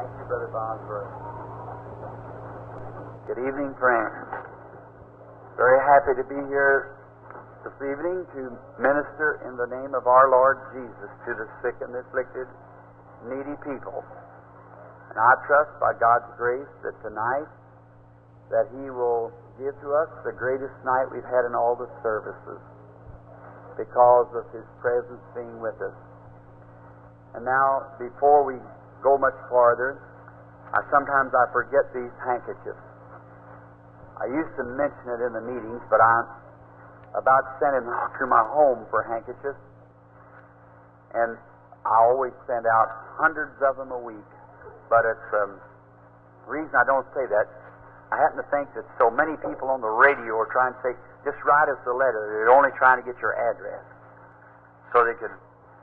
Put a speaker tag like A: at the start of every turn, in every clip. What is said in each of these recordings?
A: Thank you, Brother Bosworth. Good evening, friends. Very happy to be here this evening to minister in the name of our Lord Jesus to the sick and afflicted, needy people. And I trust by God's grace that tonight that He will give to us the greatest night we've had in all the services because of His presence being with us. And now, before we go much farther, I sometimes I forget these handkerchiefs. I used to mention it in the meetings, but I'm about sending them to my home for handkerchiefs, and I always send out hundreds of them a week. But it's um, reason I don't say that. I happen to think that so many people on the radio are trying to say, just write us a letter. They're only trying to get your address so they could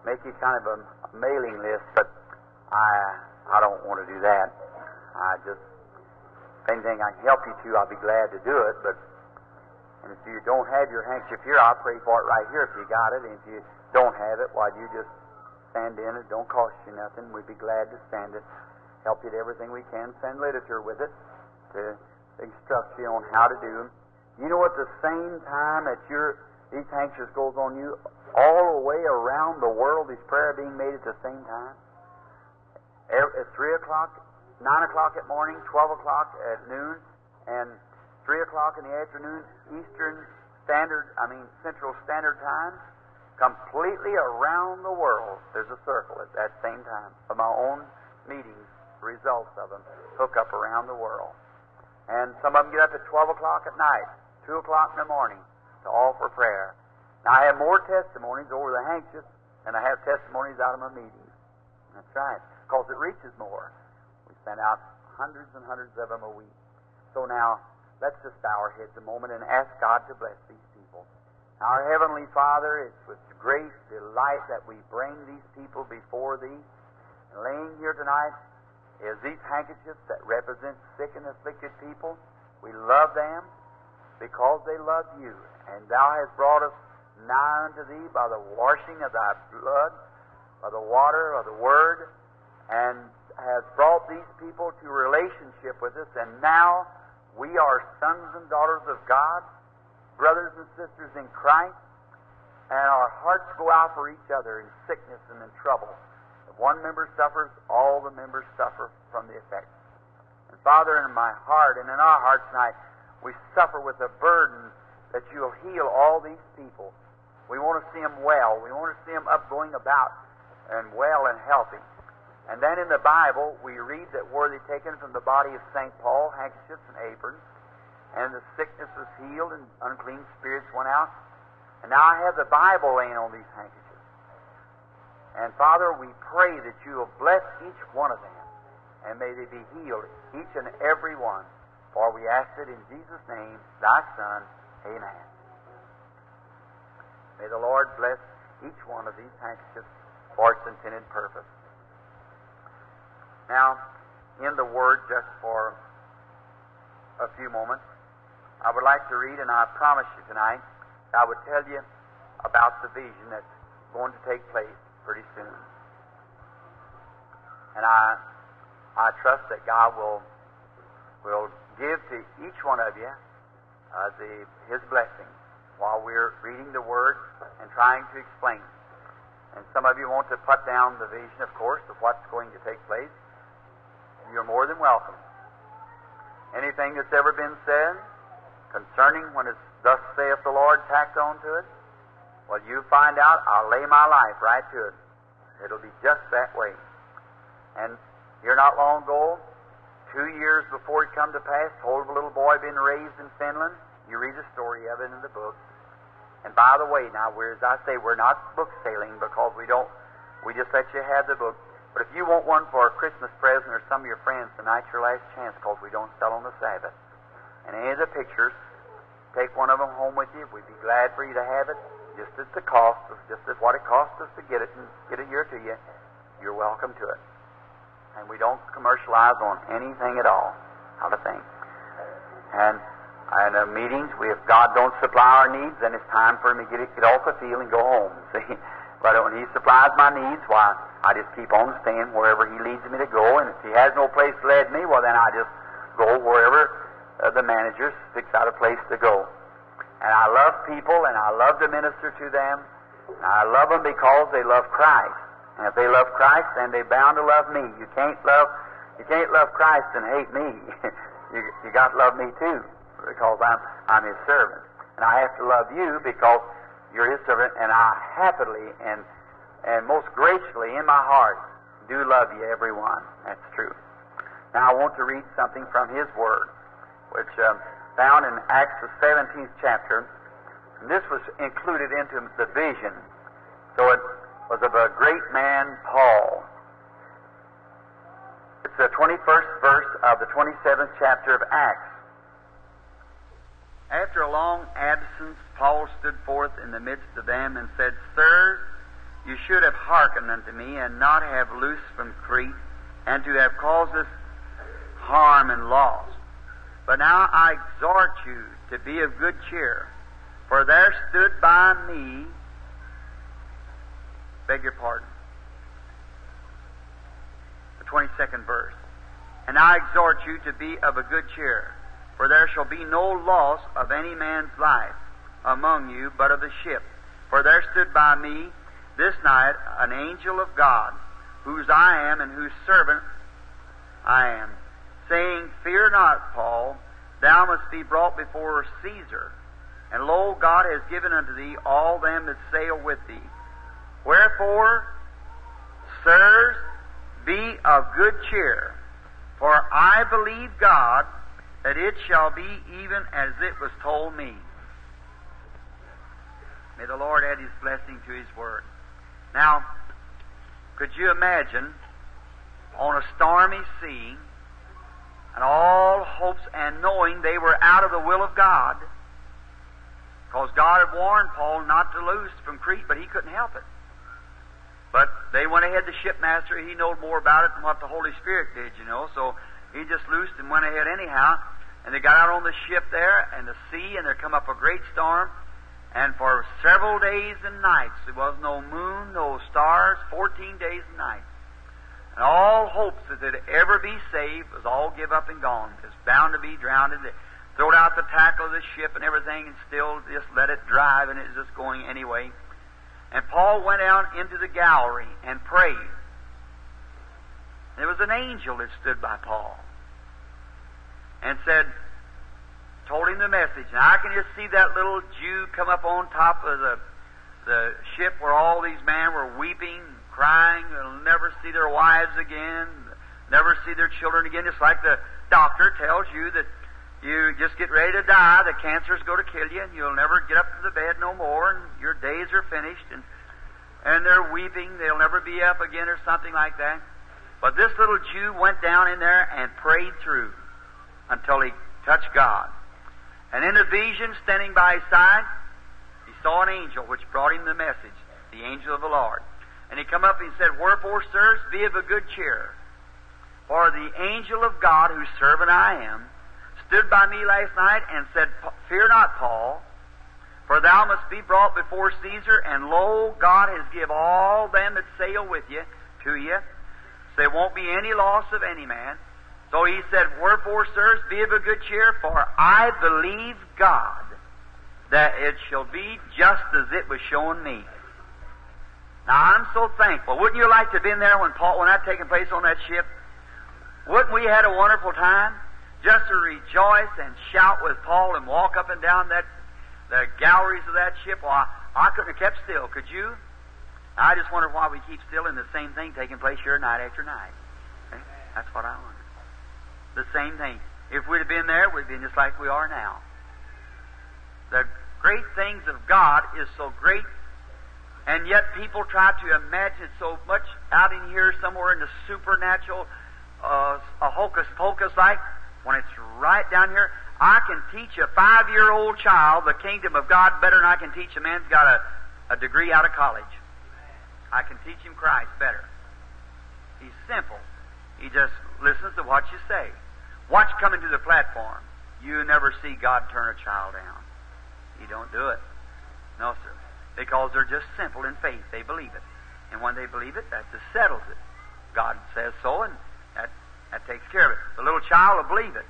A: make you kind of a mailing list, but I I don't want to do that. I just if anything I can help you to, I'll be glad to do it. But and if you don't have your handkerchief here, I'll pray for it right here if you got it. And if you don't have it, why you just stand in it. Don't cost you nothing. We'd be glad to stand it. Help you to everything we can. Send literature with it to instruct you on how to do. You know, at the same time that your these handkerchiefs goes on you, all the way around the world, these prayer being made at the same time. At 3 o'clock, 9 o'clock at morning, 12 o'clock at noon, and 3 o'clock in the afternoon, Eastern Standard, I mean Central Standard Time, completely around the world. There's a circle at that same time of my own meetings, results of them, hook up around the world. And some of them get up at 12 o'clock at night, 2 o'clock in the morning to offer prayer. Now, I have more testimonies over the handkerchiefs than I have testimonies out of my meetings. That's right, because it reaches more. We send out hundreds and hundreds of them a week. So now, let's just bow our heads a moment and ask God to bless these people. Our Heavenly Father, it's with great delight that we bring these people before Thee. And laying here tonight is these handkerchiefs that represent sick and afflicted people. We love them because they love You. And Thou hast brought us nigh unto thee by the washing of thy blood, by the water of the word, and has brought these people to relationship with us, and now we are sons and daughters of God, brothers and sisters in Christ, and our hearts go out for each other in sickness and in trouble. If one member suffers, all the members suffer from the effects. And Father, in my heart and in our hearts tonight, we suffer with a burden that you'll heal all these people we want to see them well. We want to see them up going about and well and healthy. And then in the Bible, we read that were they taken from the body of St. Paul, handkerchiefs and aprons, and the sickness was healed and unclean spirits went out. And now I have the Bible laying on these handkerchiefs. And Father, we pray that you will bless each one of them, and may they be healed, each and every one. For we ask it in Jesus' name, thy Son. Amen. May the Lord bless each one of these handkerchiefs for its intended purpose. Now, in the Word, just for a few moments, I would like to read, and I promise you tonight, I would tell you about the vision that's going to take place pretty soon. And I, I trust that God will, will give to each one of you uh, the, His blessing while we're reading the Word and trying to explain. And some of you want to put down the vision, of course, of what's going to take place. You're more than welcome. Anything that's ever been said concerning when it's thus saith the Lord tacked on to it, well, you find out, I'll lay my life right to it. It'll be just that way. And here not long ago, two years before it come to pass, told of a little boy being raised in Finland. You read the story of it in the book. And by the way, now, we're, as I say, we're not book sailing because we don't, we just let you have the book. But if you want one for a Christmas present or some of your friends, tonight's your last chance because we don't sell on the Sabbath. And any of the pictures, take one of them home with you. We'd be glad for you to have it, just at the cost, of, just at what it costs us to get it and get it here to you. You're welcome to it. And we don't commercialize on anything at all, not a thing. And and uh, meetings, we if God don't supply our needs, then it's time for him to get, it, get off the field and go home. See, But when He supplies my needs, why, I just keep on staying wherever He leads me to go. And if He has no place to lead me, well, then I just go wherever uh, the managers fix out a place to go. And I love people, and I love to minister to them. And I love them because they love Christ. And if they love Christ, then they're bound to love me. You can't love, you can't love Christ and hate me. you, you got to love me too, because I'm, I'm His servant. And I have to love you because you're His servant, and I happily and, and most graciously in my heart do love you, everyone. That's true. Now I want to read something from His Word, which um, found in Acts the 17th chapter. And this was included into the vision. So it was of a great man, Paul. It's the 21st verse of the 27th chapter of Acts. After a long absence, Paul stood forth in the midst of them and said, Sirs, you should have hearkened unto me, and not have loosed from Crete, and to have caused us harm and loss. But now I exhort you to be of good cheer, for there stood by me, beg your pardon, the 22nd verse. And I exhort you to be of a good cheer, for there shall be no loss of any man's life among you, but of the ship. For there stood by me this night an angel of God, whose I am and whose servant I am, saying, Fear not, Paul, thou must be brought before Caesar. And lo, God has given unto thee all them that sail with thee. Wherefore, sirs, be of good cheer, for I believe God that it shall be even as it was told me. May the Lord add His blessing to His word. Now, could you imagine on a stormy sea and all hopes and knowing they were out of the will of God? Because God had warned Paul not to loose from Crete, but he couldn't help it. But they went ahead, the shipmaster, he knew more about it than what the Holy Spirit did, you know, so he just loosed and went ahead anyhow. And they got out on the ship there and the sea, and there come up a great storm. And for several days and nights, there was no moon, no stars, 14 days and nights. And all hopes that they'd ever be saved was all give up and gone. It's bound to be drowned. They throwed out the tackle of the ship and everything and still just let it drive and it's just going anyway. And Paul went out into the gallery and prayed. There was an angel that stood by Paul and said, told him the message. Now I can just see that little Jew come up on top of the the ship where all these men were weeping, crying. They'll never see their wives again, never see their children again. Just like the doctor tells you that you just get ready to die, the cancer's going to kill you, and you'll never get up to the bed no more, and your days are finished, and and they're weeping. They'll never be up again, or something like that. But this little Jew went down in there and prayed through until he touched God. And in a vision, standing by his side, he saw an angel which brought him the message, the angel of the Lord. And he come up and said, Wherefore, sirs, be of a good cheer. For the angel of God, whose servant I am, stood by me last night and said, Fear not, Paul, for thou must be brought before Caesar, and lo, God has give all them that sail with you to you. So there won't be any loss of any man. So he said, Wherefore, sirs, be of a good cheer, for I believe God that it shall be just as it was shown me. Now I'm so thankful. Wouldn't you like to have been there when Paul when that taken place on that ship? Wouldn't we had a wonderful time? Just to rejoice and shout with Paul and walk up and down that the galleries of that ship. Well, I, I couldn't have kept still, could you? I just wonder why we keep still in the same thing taking place here night after night. Okay? That's what I wonder the same thing. If we'd have been there, we'd have been just like we are now. The great things of God is so great, and yet people try to imagine so much out in here somewhere in the supernatural, uh, a hocus pocus like, when it's right down here. I can teach a five year old child the kingdom of God better than I can teach a man who's got a, a degree out of college. I can teach him Christ better. He's simple. He just listens to what you say. Watch coming to the platform. You never see God turn a child down. He don't do it. No, sir. because they're just simple in faith. They believe it. And when they believe it, that just settles it. God says so, and that, that takes care of it. The little child will believe it.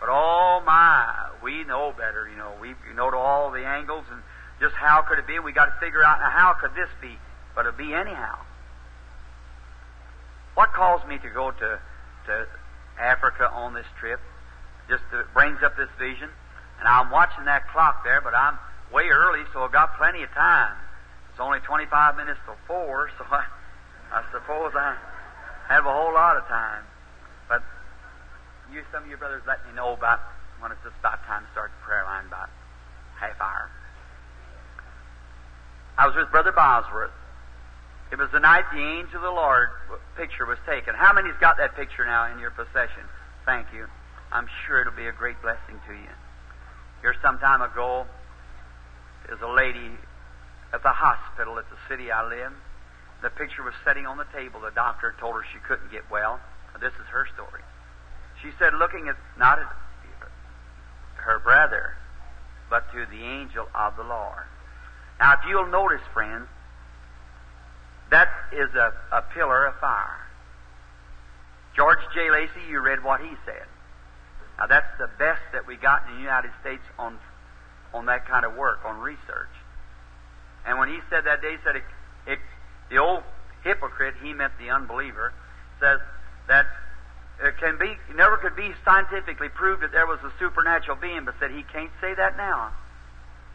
A: But oh my, we know better, you know. We know to all the angles and just how could it be. We got to figure out now how could this be, but it'll be anyhow. What caused me to go to to Africa on this trip? Just brings up this vision, and I'm watching that clock there, but I'm way early, so I've got plenty of time. It's only 25 minutes till four, so I, I suppose I have a whole lot of time. But you, some of your brothers, let me know about when it's just about time to start the prayer line, about half hour. I was with Brother Bosworth. It was the night the angel of the Lord picture was taken. How many's got that picture now in your possession? Thank you. I'm sure it'll be a great blessing to you. Here, some time ago, there's a lady at the hospital at the city I live. The picture was sitting on the table. The doctor told her she couldn't get well. This is her story. She said, looking at not at her brother, but to the angel of the Lord. Now, if you'll notice, friends, that is a, a pillar of fire. George J. Lacy, you read what he said. Now, that's the best that we got in the United States on, on that kind of work, on research. And when he said that day, he said, it, it, the old hypocrite, he meant the unbeliever, says that it can be, never could be scientifically proved that there was a supernatural being, but said he can't say that now.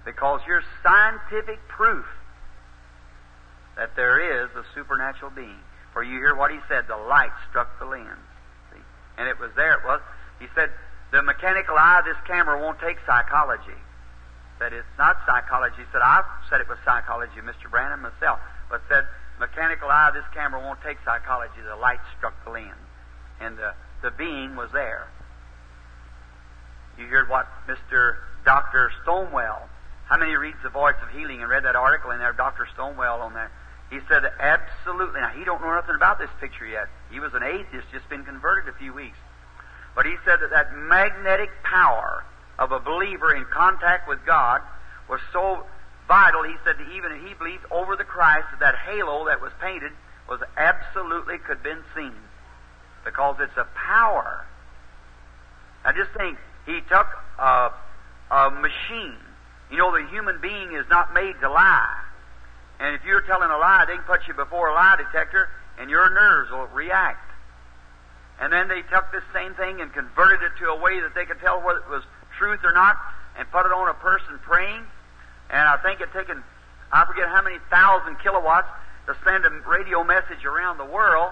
A: Because your scientific proof that there is a supernatural being. For you hear what he said, the light struck the lens. See? And it was there, it was. He said, the mechanical eye of this camera won't take psychology. Said it's not psychology. He said, I said it was psychology, Mr. Branham myself, but said, mechanical eye of this camera won't take psychology. The light struck the lens and the, the being was there. You heard what Mr. Dr. Stonewell, how many reads The Voice of Healing and read that article in there, Dr. Stonewell on there? He said absolutely. Now, he don't know nothing about this picture yet. He was an atheist, just been converted a few weeks. But he said that that magnetic power of a believer in contact with God was so vital, he said that even if he believed over the Christ, that, that halo that was painted was absolutely could been seen because it's a power. Now just think, he took a, a machine. You know, the human being is not made to lie. And if you're telling a lie, they can put you before a lie detector and your nerves will react. And then they took this same thing and converted it to a way that they could tell whether it was truth or not and put it on a person praying. And I think it taken, I forget how many thousand kilowatts to send a radio message around the world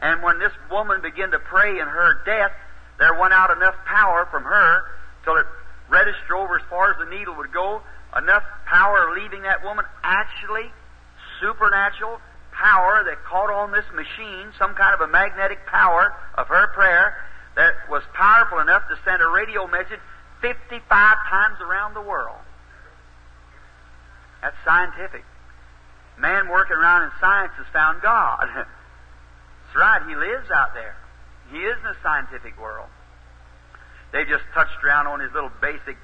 A: and when this woman began to pray in her death, there went out enough power from her till it registered over as far as the needle would go, enough power leaving that woman, actually supernatural power that caught on this machine, some kind of a magnetic power of her prayer that was powerful enough to send a radio message 55 times around the world. That's scientific. Man working around in science has found God. That's right, he lives out there. He is in the scientific world. They just touched around on his little basic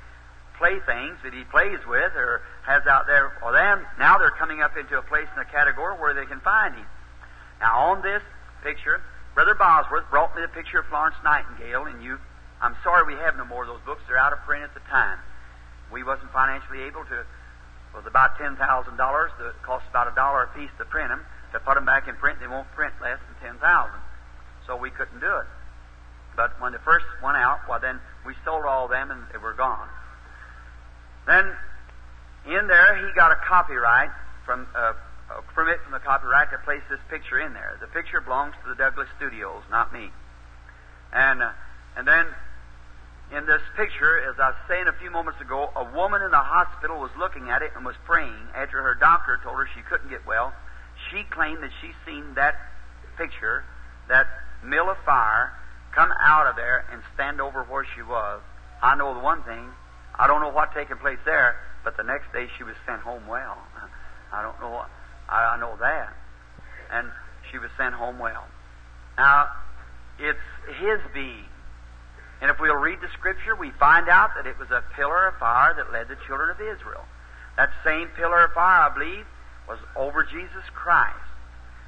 A: playthings that he plays with or has out there for them. Now they're coming up into a place in the category where they can find him. Now on this picture, Brother Bosworth brought me the picture of Florence Nightingale, and you I'm sorry we have no more of those books. They're out of print at the time. We wasn't financially able to it was about ten thousand dollars. It cost about a dollar a piece to print them to put them back in print, they won't print less than 10,000. So we couldn't do it. But when the first went out, well, then we sold all them and they were gone. Then in there, he got a copyright from uh, a permit from the copyright to place this picture in there. The picture belongs to the Douglas Studios, not me. And uh, and then in this picture, as I was saying a few moments ago, a woman in the hospital was looking at it and was praying after her doctor told her she couldn't get well she claimed that she seen that picture, that mill of fire, come out of there and stand over where she was. I know the one thing. I don't know what taking place there, but the next day she was sent home well. I don't know. I, I know that, and she was sent home well. Now, it's His being. And if we'll read the Scripture, we find out that it was a pillar of fire that led the children of Israel. That same pillar of fire, I believe, was over Jesus Christ.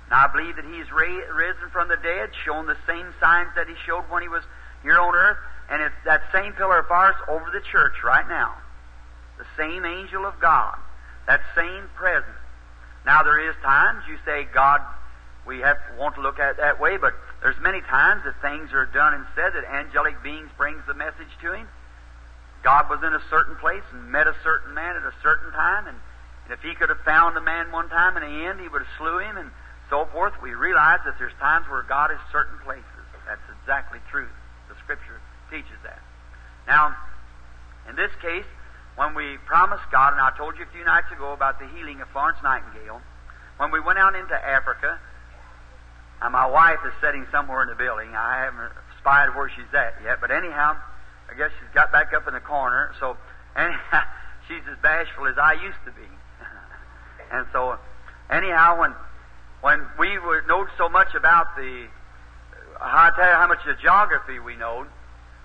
A: Now I believe that He's ra- risen from the dead, shown the same signs that He showed when He was here on earth, and it's that same pillar of fire is over the church right now. The same angel of God, that same presence. Now there is times you say God, we have want to look at it that way, but there's many times that things are done and said that angelic beings brings the message to Him. God was in a certain place and met a certain man at a certain time, and, and if He could have found a man one time in the end, He would have slew him and so forth. We realize that there's times where God is certain places. That's exactly true. The Scripture teaches that. Now, in this case, when we promised God, and I told you a few nights ago about the healing of Florence Nightingale, when we went out into Africa, and my wife is sitting somewhere in the building. I haven't spied where she's at yet, but anyhow, I guess she's got back up in the corner. So, anyhow, she's as bashful as I used to be. and so, anyhow, when when we knowed so much about the, I tell you how much of the geography we knowed.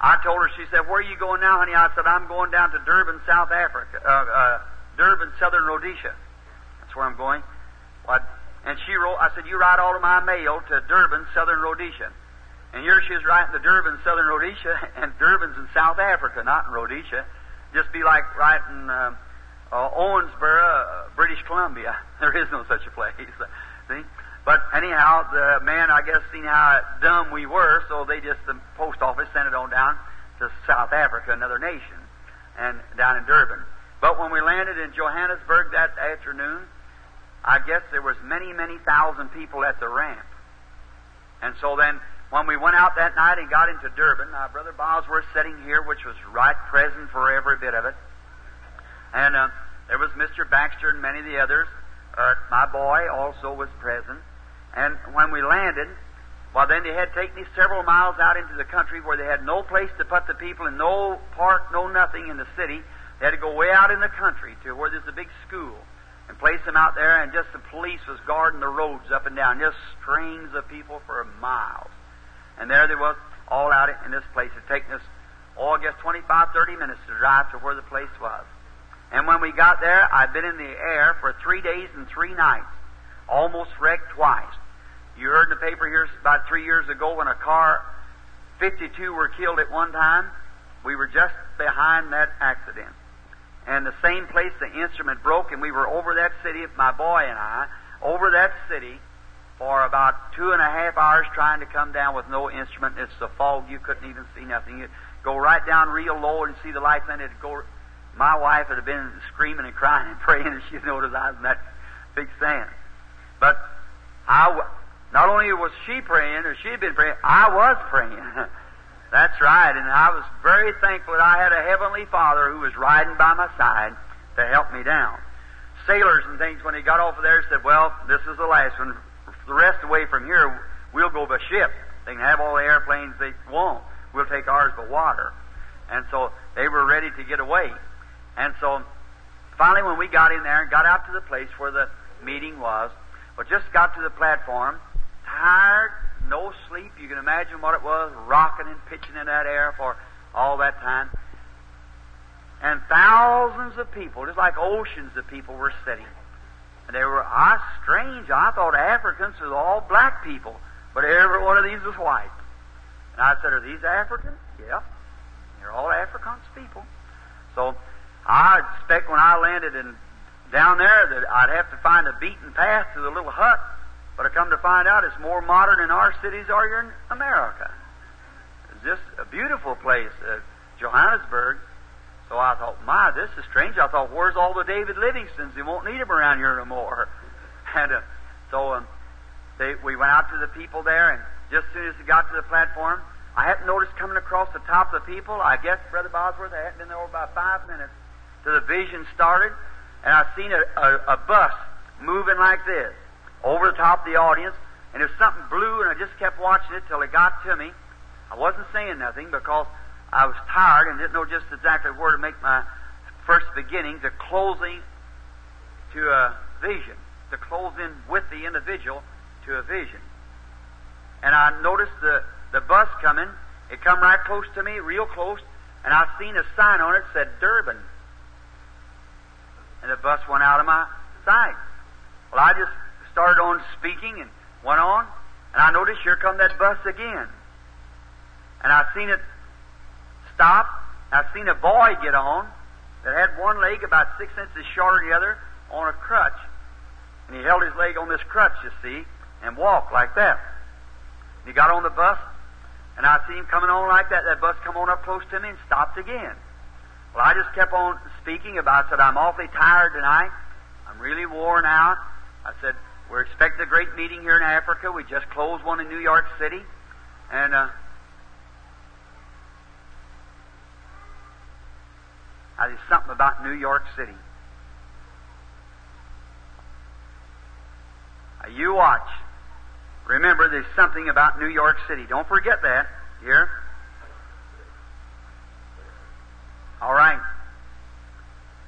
A: I told her, she said, Where are you going now, honey? I said, I'm going down to Durban, South Africa. Uh, uh, Durban, Southern Rhodesia. That's where I'm going. What? And she wrote, I said, You write all of my mail to Durban, Southern Rhodesia. And here she is writing to Durban, Southern Rhodesia, and Durban's in South Africa, not in Rhodesia. Just be like writing uh, uh, Owensboro, uh, British Columbia. There is no such a place. See? But anyhow, the man, I guess, seen how dumb we were, so they just, the post office sent it on down to South Africa, another nation, and down in Durban. But when we landed in Johannesburg that afternoon, I guess there was many, many thousand people at the ramp. And so then, when we went out that night and got into Durban, now Brother Bosworth sitting here, which was right present for every bit of it. And uh, there was Mr. Baxter and many of the others. Uh, my boy also was present. And when we landed, well, then they had taken me several miles out into the country where they had no place to put the people and no park, no nothing in the city. They had to go way out in the country to where there's a big school and place them out there, and just the police was guarding the roads up and down, just strings of people for miles. And there they was, all out in this place. It taken us, oh, I guess 25, 30 minutes to drive to where the place was. And when we got there, I'd been in the air for three days and three nights, almost wrecked twice. You heard in the paper here about three years ago when a car, 52 were killed at one time. We were just behind that accident. And the same place the instrument broke, and we were over that city, my boy and I, over that city for about two and a half hours trying to come down with no instrument. It's the fog, you couldn't even see nothing. You'd go right down real low and see the lights, and it'd go. My wife would have been screaming and crying and praying, and she'd noticed I was in that big sand. But I, not only was she praying, or she'd been praying, I was praying. That's right, and I was very thankful that I had a Heavenly Father who was riding by my side to help me down. Sailors and things, when he got off of there, said, Well, this is the last one. The rest away from here, we'll go by ship. They can have all the airplanes they want. We'll take ours by water. And so they were ready to get away. And so finally, when we got in there and got out to the place where the meeting was, but just got to the platform, tired, no sleep. You can imagine what it was, rocking and pitching in that air for all that time. And thousands of people, just like oceans of people, were sitting. And they were, ah, strange. I thought Africans was all black people, but every one of these was white. And I said, Are these Africans? Yeah. They're all Afrikaans people. So I expect when I landed in down there that I'd have to find a beaten path to the little hut but I come to find out it's more modern in our cities or you're in America. It's just a beautiful place, uh, Johannesburg. So I thought, my, this is strange. I thought, where's all the David Livingstones? They won't need them around here no more. And uh, so um, they, we went out to the people there, and just as soon as we got to the platform, I hadn't noticed coming across the top of the people. I guess, Brother Bosworth, I hadn't been there over about five minutes till the vision started, and I seen a, a, a bus moving like this over the top of the audience, and if something blew, and I just kept watching it till it got to me. I wasn't saying nothing because I was tired and didn't know just exactly where to make my first beginning, the closing to a vision, to close in with the individual to a vision. And I noticed the, the bus coming. It come right close to me, real close, and I seen a sign on it said Durban. and the bus went out of my sight. Well, I just started on speaking and went on, and I noticed here come that bus again. And I seen it stop. I seen a boy get on that had one leg about six inches shorter than the other on a crutch. And he held his leg on this crutch, you see, and walked like that. He got on the bus, and I see him coming on like that. That bus come on up close to me and stopped again. Well, I just kept on speaking about. I said I'm awfully tired tonight. I'm really worn out. I said we're expecting a great meeting here in Africa. We just closed one in New York City, and uh, there's something about New York City. Now, you watch. Remember, there's something about New York City. Don't forget that. Here. All right.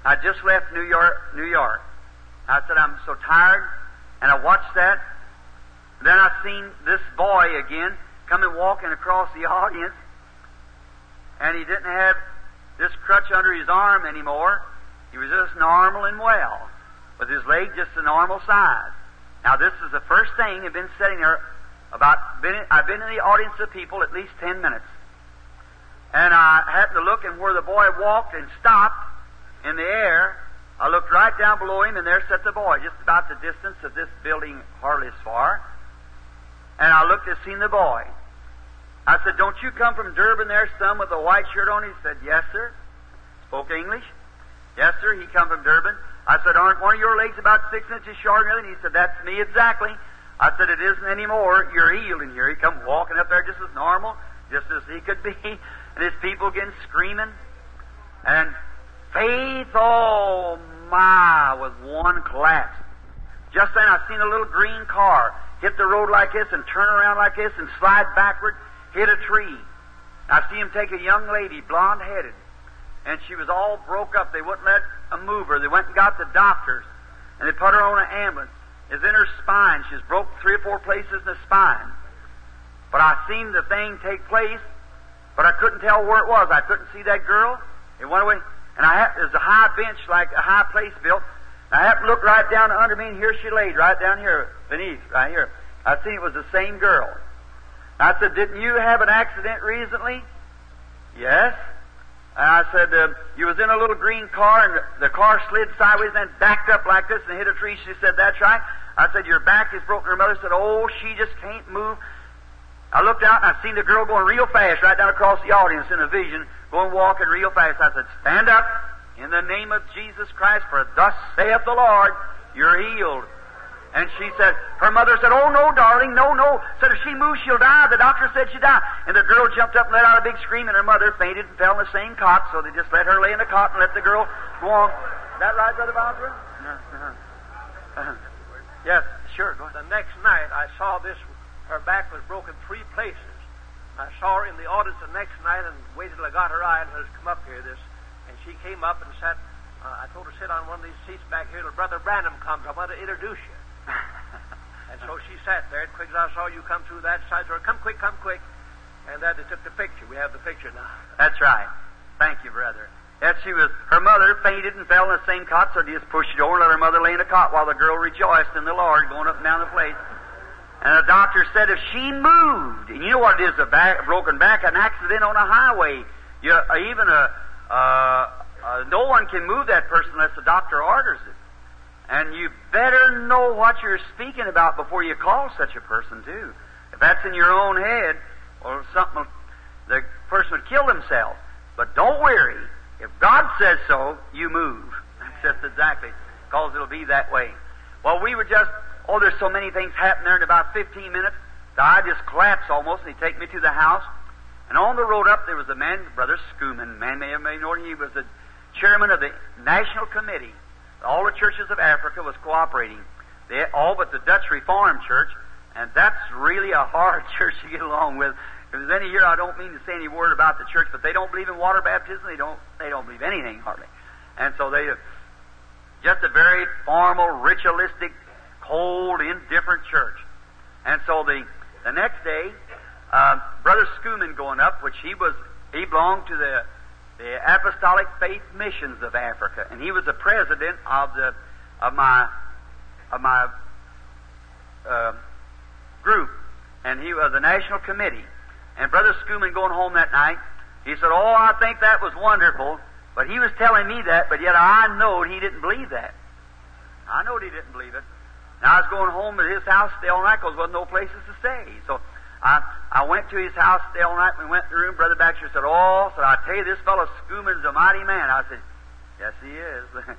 A: I just left New York. New York. I said I'm so tired, and I watched that. Then I seen this boy again coming walking across the audience, and he didn't have this crutch under his arm anymore. He was just normal and well, with his leg just a normal size. Now, this is the first thing I've been sitting there about. Been, I've been in the audience of people at least ten minutes, and I happened to look, and where the boy walked and stopped in the air, I looked right down below him, and there sat the boy, just about the distance of this building, hardly as far. And I looked and seen the boy. I said, Don't you come from Durban there, son, with a white shirt on? He said, Yes, sir. Spoke English. Yes, sir. He come from Durban. I said, Aren't one of your legs about six inches shorter than? He said, That's me exactly. I said, It isn't anymore. You're healed in here. He come walking up there just as normal, just as he could be. And his people again screaming. And faith, oh my, with one collapse. Just then I seen a little green car hit the road like this and turn around like this and slide backward hit a tree. I see him take a young lady, blonde headed, and she was all broke up. They wouldn't let them move her. They went and got the doctors, and they put her on an ambulance. It's in her spine. She's broke three or four places in the spine. But I seen the thing take place, but I couldn't tell where it was. I couldn't see that girl. It went away, and I had, there's a high bench, like a high place built. And I happened to look right down under me, and here she laid, right down here, beneath, right here. I see it was the same girl. I said, Didn't you have an accident recently? Yes. And I said, uh, You was in a little green car, and the car slid sideways and backed up like this and hit a tree. She said, That's right. I said, Your back is broken. Her mother said, Oh, she just can't move. I looked out and I seen the girl going real fast right down across the audience in a vision, going walking real fast. I said, Stand up in the name of Jesus Christ, for thus saith the Lord, you're healed. And she said, her mother said, Oh, no, darling, no, no. Said, if she moves, she'll die. The doctor said she'd die. And the girl jumped up and let out a big scream, and her mother fainted and fell in the same cot, so they just let her lay in the cot and let the girl go on. Is that right, Brother Bosworth? Uh-huh. Uh-huh. Yes, sure. Go
B: ahead. The next night, I saw this, her back was broken three places. I saw her in the audience the next night and waited till I got her eye and has come up here, this. And she came up and sat, uh, I told her to sit on one of these seats back here till Brother Branham comes. I want to introduce you. and so she sat there, and quick as I saw you come through that side, door, come quick, come quick. And then they took the picture. We have the picture now.
A: That's right. Thank you, brother. Yes, she was, her mother fainted and fell in the same cot, so they just pushed it over and let her mother lay in the cot while the girl rejoiced in the Lord going up and down the place. And the doctor said if she moved, and you know what it is, a, back, broken back, an accident on a highway, you, uh, even a, uh, uh, no one can move that person unless the doctor orders it. And you better know what you're speaking about before you call such a person, too. If that's in your own head, or something, the person would kill themselves. But don't worry. If God says so, you move. That's just exactly, because it'll be that way. Well, we were just, oh, there's so many things happen there in about 15 minutes. that I just collapse almost, and he take me to the house. And on the road up, there was a man, Brother Schoeman. Man may have known he was the chairman of the National Committee all the churches of Africa was cooperating. They, all but the Dutch Reformed Church, and that's really a hard church to get along with. If there's any here, I don't mean to say any word about the church, but they don't believe in water baptism. They don't. They don't believe anything hardly, and so they just a very formal, ritualistic, cold, indifferent church. And so the the next day, uh, Brother Schoeman going up, which he was, he belonged to the the Apostolic Faith Missions of Africa, and he was the president of the of my of my uh, group, and he was the national committee. And Brother Schoeman going home that night, he said, "Oh, I think that was wonderful," but he was telling me that, but yet I know he didn't believe that. I know he didn't believe it. I was going home to his house stay all night because there wasn't no places to stay. So I, I went to his house stay all night. We went in the room. Brother Baxter said, "Oh," said I tell you, this fellow Schoeman's a mighty man. I said, "Yes, he is."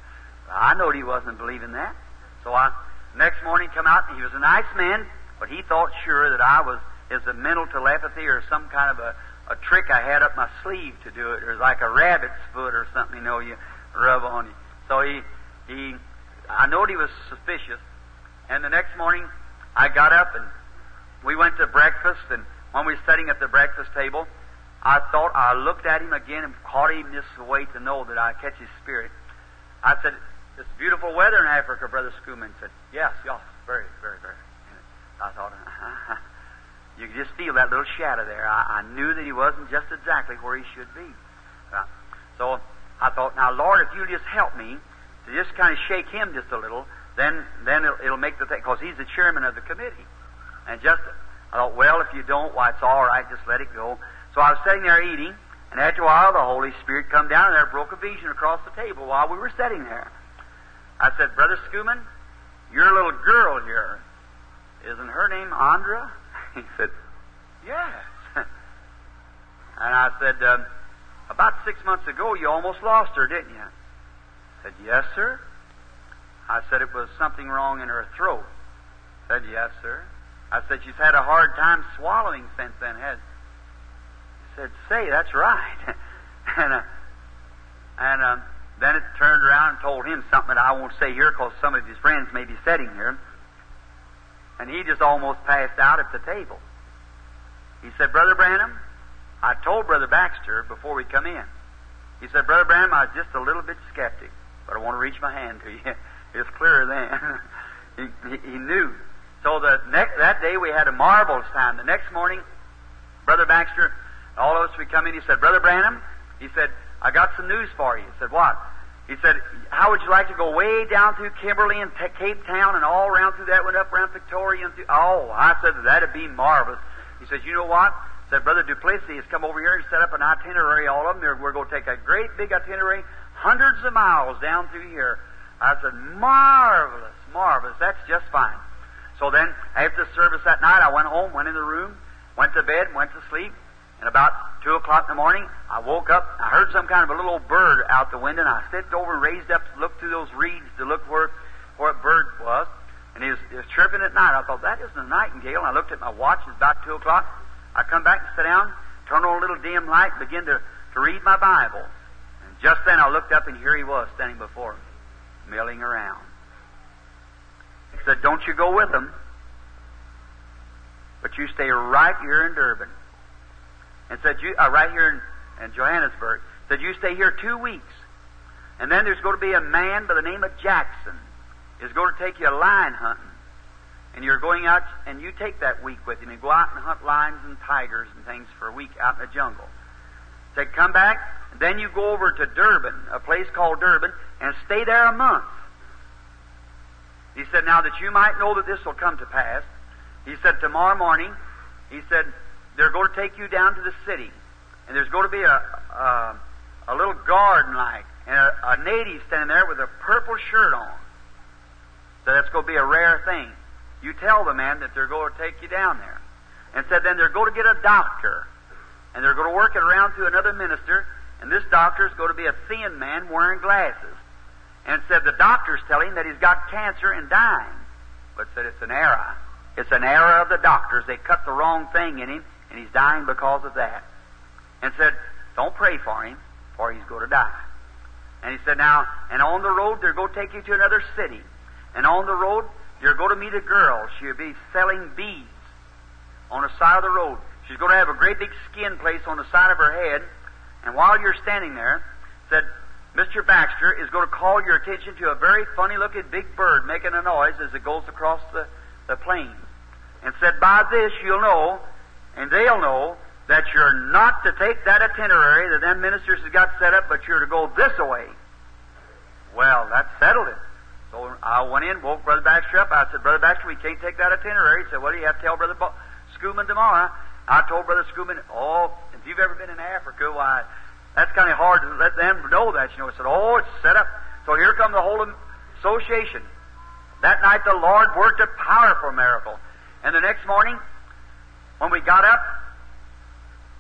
A: I knowed he wasn't believing that. So I next morning come out and he was a nice man, but he thought sure that I was is a mental telepathy or some kind of a, a trick I had up my sleeve to do it. It was like a rabbit's foot or something, you know, you rub on you. So he he I knowed he was suspicious. And the next morning I got up and we went to breakfast and when we were sitting at the breakfast table, I thought I looked at him again and caught him this way to know that I catch his spirit. I said, It's beautiful weather in Africa, Brother Schoeman said, Yes, yes, very, very, very. I thought, uh-huh. you could just feel that little shadow there. I, I knew that he wasn't just exactly where he should be. Uh, so I thought, now, Lord, if you'll just help me to just kind of shake him just a little, then then it'll, it'll make the thing, because he's the chairman of the committee. And just, I thought, well, if you don't, why, it's all right, just let it go. So I was sitting there eating, and after a while, the Holy Spirit come down and there broke a vision across the table while we were sitting there. I said, Brother Schoeman, your little girl here, isn't her name Andra? He said, Yes. and I said, um, About six months ago, you almost lost her, didn't you? I said, Yes, sir. I said, It was something wrong in her throat. I said, Yes, sir. I said, She's had a hard time swallowing since then, has He said, Say, that's right. and uh, and uh, then it turned around and told him something that I won't say here because some of his friends may be sitting here. And he just almost passed out at the table. He said, Brother Branham, I told Brother Baxter before we come in. He said, Brother Branham, I was just a little bit skeptic, but I want to reach my hand to you. it was clearer then. he, he, he knew. So the next, that day we had a marvelous time. The next morning, Brother Baxter, all of us, we come in, he said, Brother Branham, he said, I got some news for you. He said, What? He said, How would you like to go way down through Kimberley and Cape Town and all around through that, went up around Victoria and through. Oh, I said, That'd be marvelous. He said, You know what? He said, Brother du Plessis has come over here and set up an itinerary, all of them. We're going to take a great big itinerary, hundreds of miles down through here. I said, Marvelous, marvelous. That's just fine. So then, after the service that night, I went home, went in the room, went to bed, went to sleep. And about two o'clock in the morning, I woke up. I heard some kind of a little bird out the window, and I stepped over and raised up looked through those reeds to look where where a bird was. And he was, he was chirping at night. I thought that isn't a nightingale. And I looked at my watch. It's about two o'clock. I come back and sit down, turn on a little dim light, begin to to read my Bible. And just then I looked up, and here he was standing before me, milling around. He said, "Don't you go with them, but you stay right here in Durban." and said, you, uh, right here in, in Johannesburg, said, you stay here two weeks. And then there's going to be a man by the name of Jackson is going to take you a lion hunting. And you're going out, and you take that week with him and go out and hunt lions and tigers and things for a week out in the jungle. Said, come back, then you go over to Durban, a place called Durban, and stay there a month. He said, now that you might know that this will come to pass, he said, tomorrow morning, he said, they're going to take you down to the city, and there's going to be a a, a little garden like, and a, a native standing there with a purple shirt on. So that's going to be a rare thing. You tell the man that they're going to take you down there, and said then they're going to get a doctor, and they're going to work it around to another minister, and this doctor is going to be a thin man wearing glasses, and said the doctor's telling him that he's got cancer and dying, but said it's an error. It's an error of the doctors. They cut the wrong thing in him, and he's dying because of that. And said, Don't pray for him, for he's going to die. And he said, Now, and on the road, they're going to take you to another city. And on the road, you're going to meet a girl. She'll be selling beads on the side of the road. She's going to have a great big skin place on the side of her head. And while you're standing there, said, Mr. Baxter is going to call your attention to a very funny looking big bird making a noise as it goes across the, the plain. And said, By this you'll know and they'll know that you're not to take that itinerary that them ministers has got set up, but you're to go this way. Well, that settled it. So I went in, woke Brother Baxter up. I said, Brother Baxter, we can't take that itinerary. He said, What do you have to tell Brother Bo- Schoeman tomorrow? I told Brother Schoeman, Oh, if you've ever been in Africa, why, that's kind of hard to let them know that. You know, I said, Oh, it's set up. So here come the whole association. That night the Lord worked a powerful miracle. And the next morning, when we got up,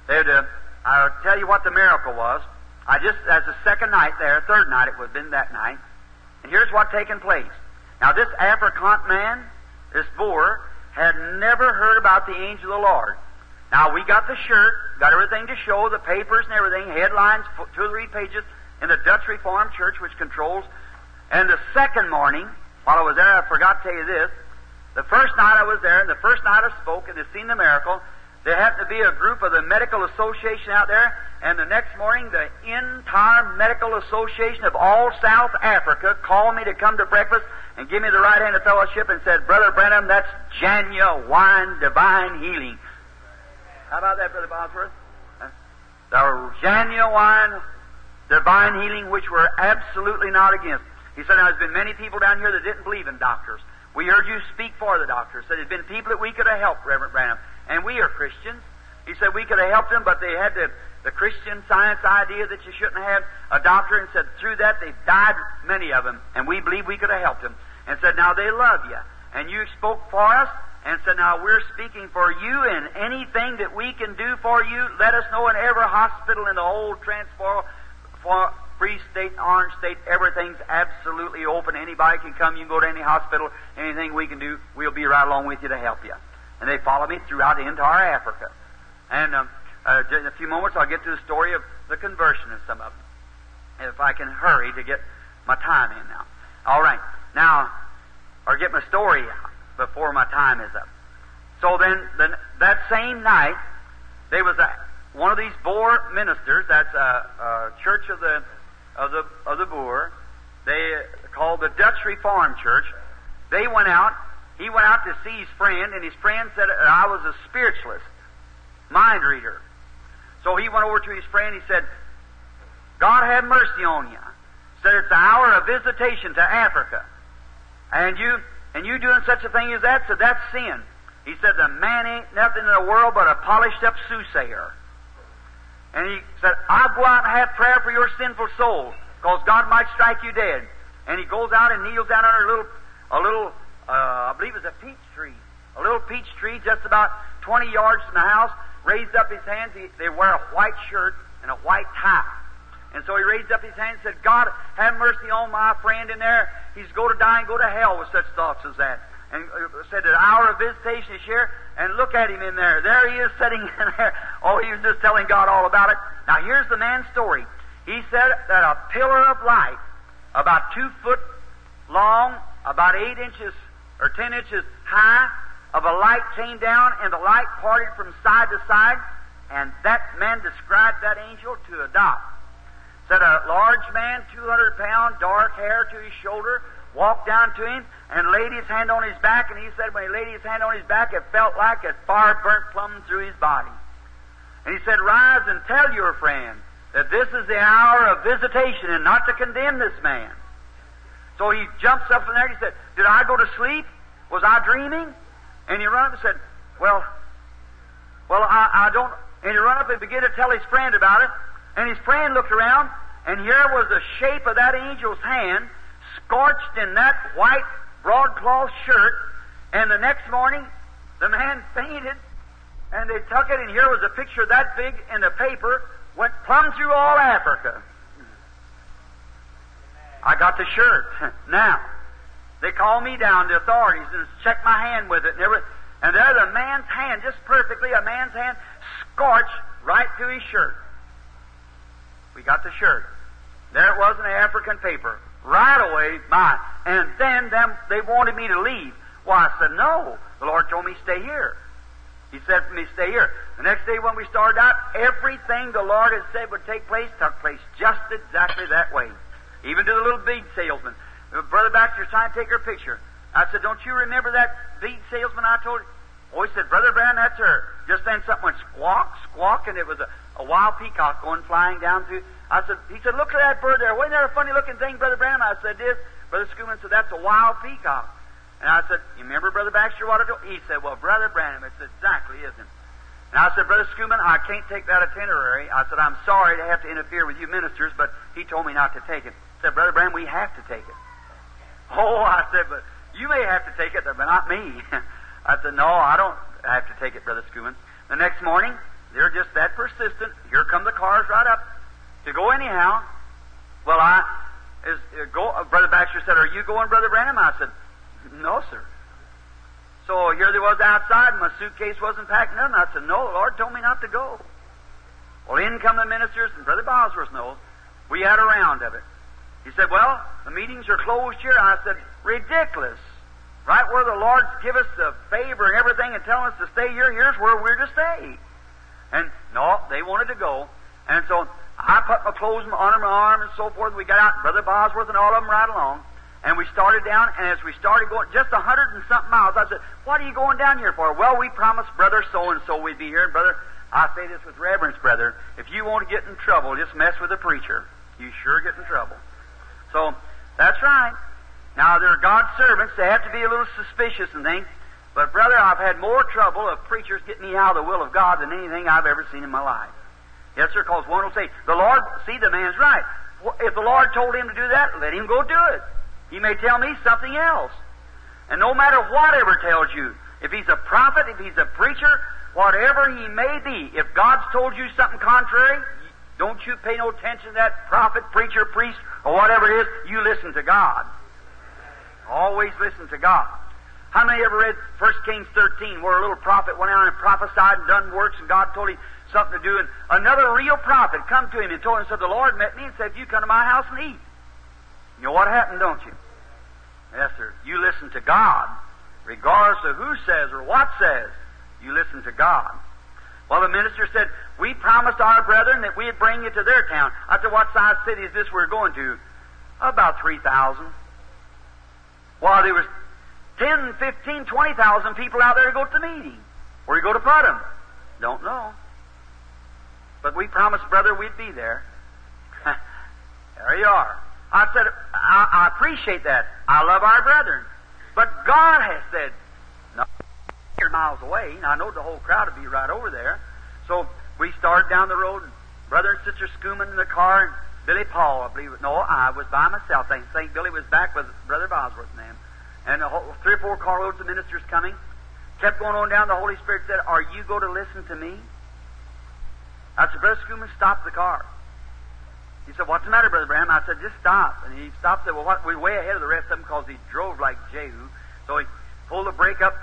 A: they'd, uh, I'll tell you what the miracle was. I just, as the second night there, third night it would have been that night, and here's what taken place. Now this African man, this Boer, had never heard about the angel of the Lord. Now we got the shirt, got everything to show, the papers and everything, headlines, two or three pages in the Dutch Reformed Church, which controls. And the second morning, while I was there, I forgot to tell you this. The first night I was there, and the first night I spoke, and they seen the miracle. There happened to be a group of the Medical Association out there, and the next morning the entire Medical Association of all South Africa called me to come to breakfast and give me the right hand of fellowship and said, Brother Branham, that's genuine divine healing. How about that, Brother Bosworth? The genuine divine healing which we're absolutely not against. He said, now, there's been many people down here that didn't believe in doctors. We heard you speak for the doctors. Said there's been people that we could have helped, Reverend Branham. And we are Christians. He said we could have helped them, but they had the, the Christian science idea that you shouldn't have a doctor, and said through that they've died, many of them, and we believe we could have helped them. And said, now they love you. And you spoke for us, and said, now we're speaking for you, and anything that we can do for you, let us know in every hospital in the whole Transvaal for free state, orange state, everything's absolutely open. Anybody can come. You can go to any hospital. Anything we can do, we'll be right along with you to help you. And they followed me throughout the entire Africa. And um, uh, in a few moments, I'll get to the story of the conversion of some of them. If I can hurry to get my time in now. All right. Now, or get my story out before my time is up. So then, that same night, there was a, one of these Boer ministers. That's a, a church of the of the of the Boer. They called the Dutch Reformed Church. They went out. He went out to see his friend, and his friend said I was a spiritualist, mind reader. So he went over to his friend. He said, "God have mercy on you." Said it's the hour of visitation to Africa, and you and you doing such a thing as that. Said that's sin. He said the man ain't nothing in the world but a polished up soothsayer. And he said, I'll go out and have prayer for your sinful soul, because God might strike you dead. And he goes out and kneels down under a little, a little, uh, I believe it's a peach tree, a little peach tree just about 20 yards from the house, raised up his hands. He, they wear a white shirt and a white tie. And so he raised up his hands and said, God, have mercy on my friend in there. He's going to die and go to hell with such thoughts as that and uh, said an hour of visitation is here, and look at him in there. There he is sitting in there. Oh, he was just telling God all about it. Now here's the man's story. He said that a pillar of light, about two foot long, about eight inches or ten inches high, of a light came down, and the light parted from side to side, and that man described that angel to a dot. Said a large man, 200 pound, dark hair to his shoulder, walked down to him and laid his hand on his back, and he said when he laid his hand on his back, it felt like a fire burnt plumb through his body. And he said, Rise and tell your friend that this is the hour of visitation and not to condemn this man. So he jumps up from there and he said, Did I go to sleep? Was I dreaming? And he run up and said, Well, well, I, I don't. And he run up and began to tell his friend about it. And his friend looked around, and here was the shape of that angel's hand scorched in that white broadcloth shirt, and the next morning the man fainted, and they took it, and here was a picture that big in the paper, went plumb through all Africa. I got the shirt. now, they called me down, the authorities, and checked my hand with it, and everything. And there's a man's hand, just perfectly, a man's hand scorched right through his shirt. We got the shirt. There it was in the African paper right away, my. And then them, they wanted me to leave. Well, I said, no. The Lord told me, stay here. He said for me, stay here. The next day when we started out, everything the Lord had said would take place took place just exactly that way. Even to the little bead salesman. Uh, Brother Baxter's trying to take her picture. I said, don't you remember that bead salesman I told you? Oh, he said, Brother Branham, that's her. Just then something went squawk, squawk, and it was a, a wild peacock going flying down through. I said, he said, look at that bird there. Wasn't that a funny looking thing, Brother Branham? I said, this. Brother Schoeman said, that's a wild peacock. And I said, you remember, Brother Baxter, what He said, well, Brother Branham, it's exactly isn't. And I said, Brother Schoeman, I can't take that itinerary. I said, I'm sorry to have to interfere with you ministers, but he told me not to take it. I said, Brother Branham, we have to take it. Oh, I said, but you may have to take it, but not me. I said, no, I don't have to take it, Brother Schoeman. The next morning, they're just that persistent. Here come the cars right up to go anyhow. Well, I is uh, go. Uh, Brother Baxter said, "Are you going, Brother Branham?" I said, "No, sir." So here they was outside. And my suitcase wasn't packed. Nothing. I said, "No, the Lord told me not to go." Well, in come the ministers, and Brother Bosworth knows. We had a round of it. He said, "Well, the meetings are closed here." I said, "Ridiculous." Right where the Lord give us the favor and everything and telling us to stay here, here's where we're to stay. And no, they wanted to go. And so I put my clothes on my arm and so forth. We got out, Brother Bosworth and all of them right along. And we started down, and as we started going, just a hundred and something miles, I said, What are you going down here for? Well, we promised Brother so and so we'd be here. And Brother, I say this with reverence, brother. If you want to get in trouble, just mess with a preacher. You sure get in trouble. So, that's right. Now, they're God's servants. They have to be a little suspicious and things. But, brother, I've had more trouble of preachers getting me out of the will of God than anything I've ever seen in my life. Yes, sir, because one will say, the Lord, see, the man's right. If the Lord told him to do that, let him go do it. He may tell me something else. And no matter whatever tells you, if he's a prophet, if he's a preacher, whatever he may be, if God's told you something contrary, don't you pay no attention to that prophet, preacher, priest, or whatever it is. You listen to God. Always listen to God. How many ever read 1 Kings 13 where a little prophet went out and prophesied and done works and God told him something to do and another real prophet come to him and told him, said, the Lord met me and said, you come to my house and eat. You know what happened, don't you? Yes, sir. You listen to God, regardless of who says or what says. You listen to God. Well, the minister said, we promised our brethren that we'd bring you to their town. I said, what size city is this we're going to? About 3,000. While there was 10, 15, 20,000 people out there to go to the meeting. Where you go to put them? Don't know. But we promised, brother, we'd be there. there you are. I said, I, I, appreciate that. I love our brethren. But God has said, no, you're miles away, and I know the whole crowd would be right over there. So we started down the road, and brother and sister Schoeman in the car, and Billy Paul, I believe. No, I was by myself. I think Billy was back with Brother Bosworth and them. And whole, three or four carloads of ministers coming. Kept going on down. The Holy Spirit said, Are you going to listen to me? I said, Brother Schoeman, stop the car. He said, What's the matter, Brother Branham? I said, Just stop. And he stopped said, Well, what? we're way ahead of the rest of them because he drove like Jehu. So he pulled the brake up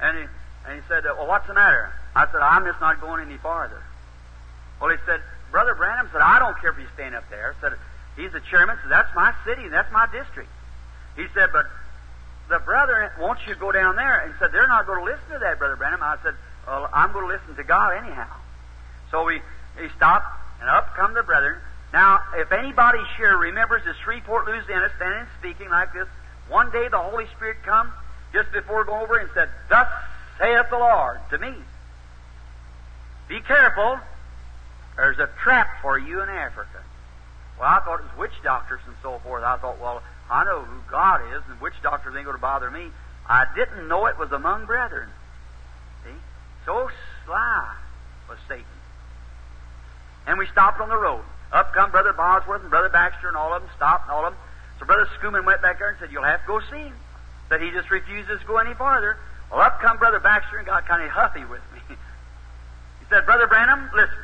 A: and he, and he said, Well, what's the matter? I said, I'm just not going any farther. Well, he said, Brother Branham said, I don't care if you stand up there. Said, he's the chairman. Said, that's my city. That's my district. He said, but the brother wants you go down there. And said, they're not going to listen to that, Brother Branham. I said, well, I'm going to listen to God anyhow. So we, he stopped, and up come the brethren. Now, if anybody here remembers the Shreveport, Louisiana, standing and speaking like this, one day the Holy Spirit come just before going over and said, Thus saith the Lord to me. Be careful. There's a trap for you in Africa. Well, I thought it was witch doctors and so forth. I thought, well, I know who God is, and witch doctors ain't going to bother me. I didn't know it was among brethren. See? So sly was Satan. And we stopped on the road. Up come Brother Bosworth and Brother Baxter and all of them stopped and all of them. So Brother Schoeman went back there and said, You'll have to go see him. Said he just refuses to go any farther. Well, up come Brother Baxter and got kind of huffy with me. he said, Brother Branham, listen.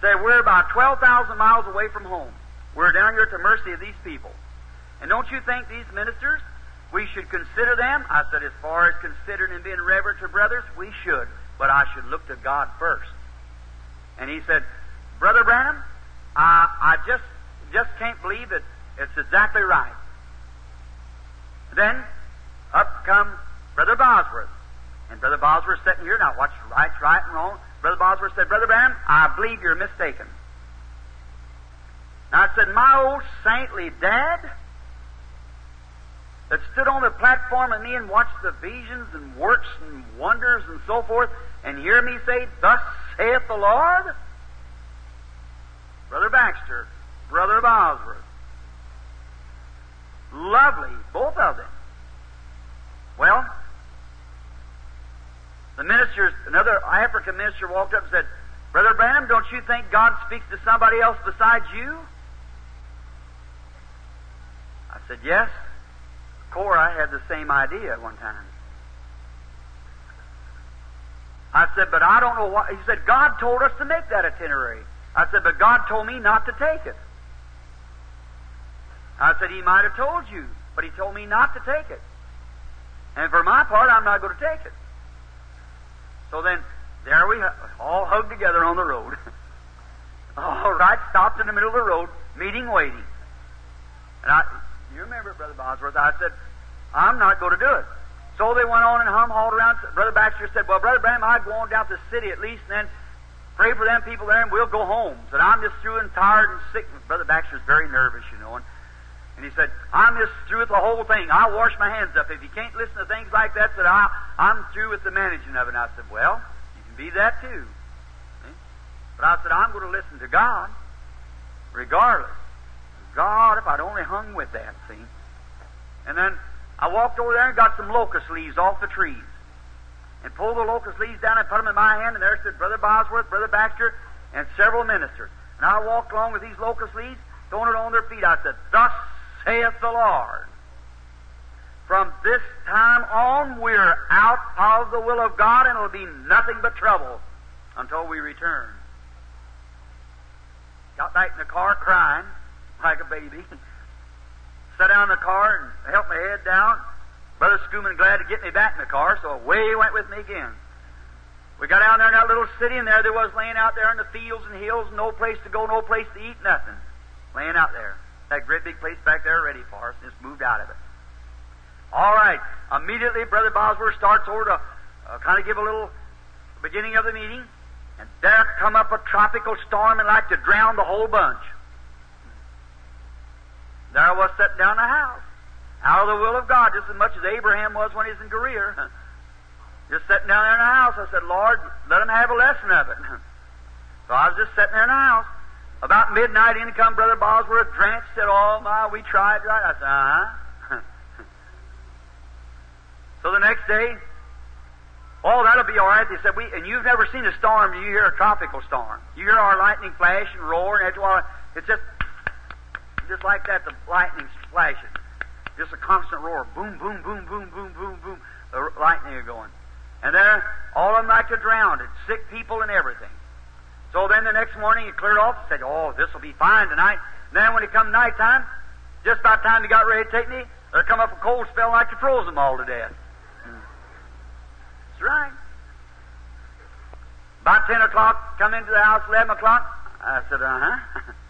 A: Say, we're about 12,000 miles away from home. We're down here at the mercy of these people. And don't you think these ministers, we should consider them? I said, as far as considering and being reverent to brothers, we should. But I should look to God first. And he said, Brother Branham, I, I just, just can't believe that it's exactly right. Then, up come Brother Bosworth. And Brother Bosworth sitting here, now what's right, right and wrong? Brother Bosworth said, Brother Branham, I believe you're mistaken. Now I said, my old saintly dad, that stood on the platform with me and watched the visions and works and wonders and so forth and hear me say, Thus saith the Lord? Brother Baxter, Brother Bosworth. Lovely, both of them. Well, the minister, another African minister walked up and said, Brother Branham, don't you think God speaks to somebody else besides you? I said, Yes. Korah had the same idea at one time. I said, but I don't know why. He said, God told us to make that itinerary. I said, but God told me not to take it. I said, He might have told you, but He told me not to take it. And for my part, I'm not going to take it. So then, there we all hugged together on the road. all right, stopped in the middle of the road, meeting waiting. And I, you remember, Brother Bosworth, I said, I'm not going to do it. So they went on and hum hauled around. Brother Baxter said, Well, Brother Branham, I'd go on down to the city at least and then pray for them people there and we'll go home. Said, I'm just through and tired and sick. Brother Baxter's very nervous, you know. And, and he said, I'm just through with the whole thing. I'll wash my hands up. If you can't listen to things like that, said, I, I'm through with the managing of it. And I said, Well, you can be that too. But I said, I'm going to listen to God regardless. God, if I'd only hung with that, see. And then I walked over there and got some locust leaves off the trees. And pulled the locust leaves down and put them in my hand, and there stood Brother Bosworth, Brother Baxter, and several ministers. And I walked along with these locust leaves, throwing it on their feet. I said, Thus saith the Lord. From this time on, we're out of the will of God, and it'll be nothing but trouble until we return. Got back in the car crying like a baby. Sat down in the car and helped my head down. Brother Schoeman glad to get me back in the car, so away he went with me again. We got down there in that little city, and there there was laying out there in the fields and hills, no place to go, no place to eat, nothing. Laying out there. That great big place back there ready for us, and just moved out of it. All right. Immediately, Brother Bosworth starts over to uh, kind of give a little beginning of the meeting, and there come up a tropical storm and like to drown the whole bunch. There I was sitting down in the house, out of the will of God, just as much as Abraham was when he was in Gerar. Just sitting down there in the house. I said, Lord, let him have a lesson of it. So I was just sitting there in the house. About midnight, in come Brother Bosworth, drenched, said, Oh, my, we tried, right? I said, Uh huh. so the next day, Oh, that'll be all right. They said, we, and you've never seen a storm, you hear a tropical storm. You hear our lightning flash and roar, and it's just, just like that, the lightning flashing. Just a constant roar. Boom, boom, boom, boom, boom, boom, boom. The lightning are going. And there, all of them like to drown it, sick people and everything. So then the next morning he cleared off and said, Oh, this will be fine tonight. And then when it come nighttime, just about time he got ready to take me, there come up a cold spell like to froze them all to death. That's right. About 10 o'clock, come into the house, 11 o'clock. I said, uh huh.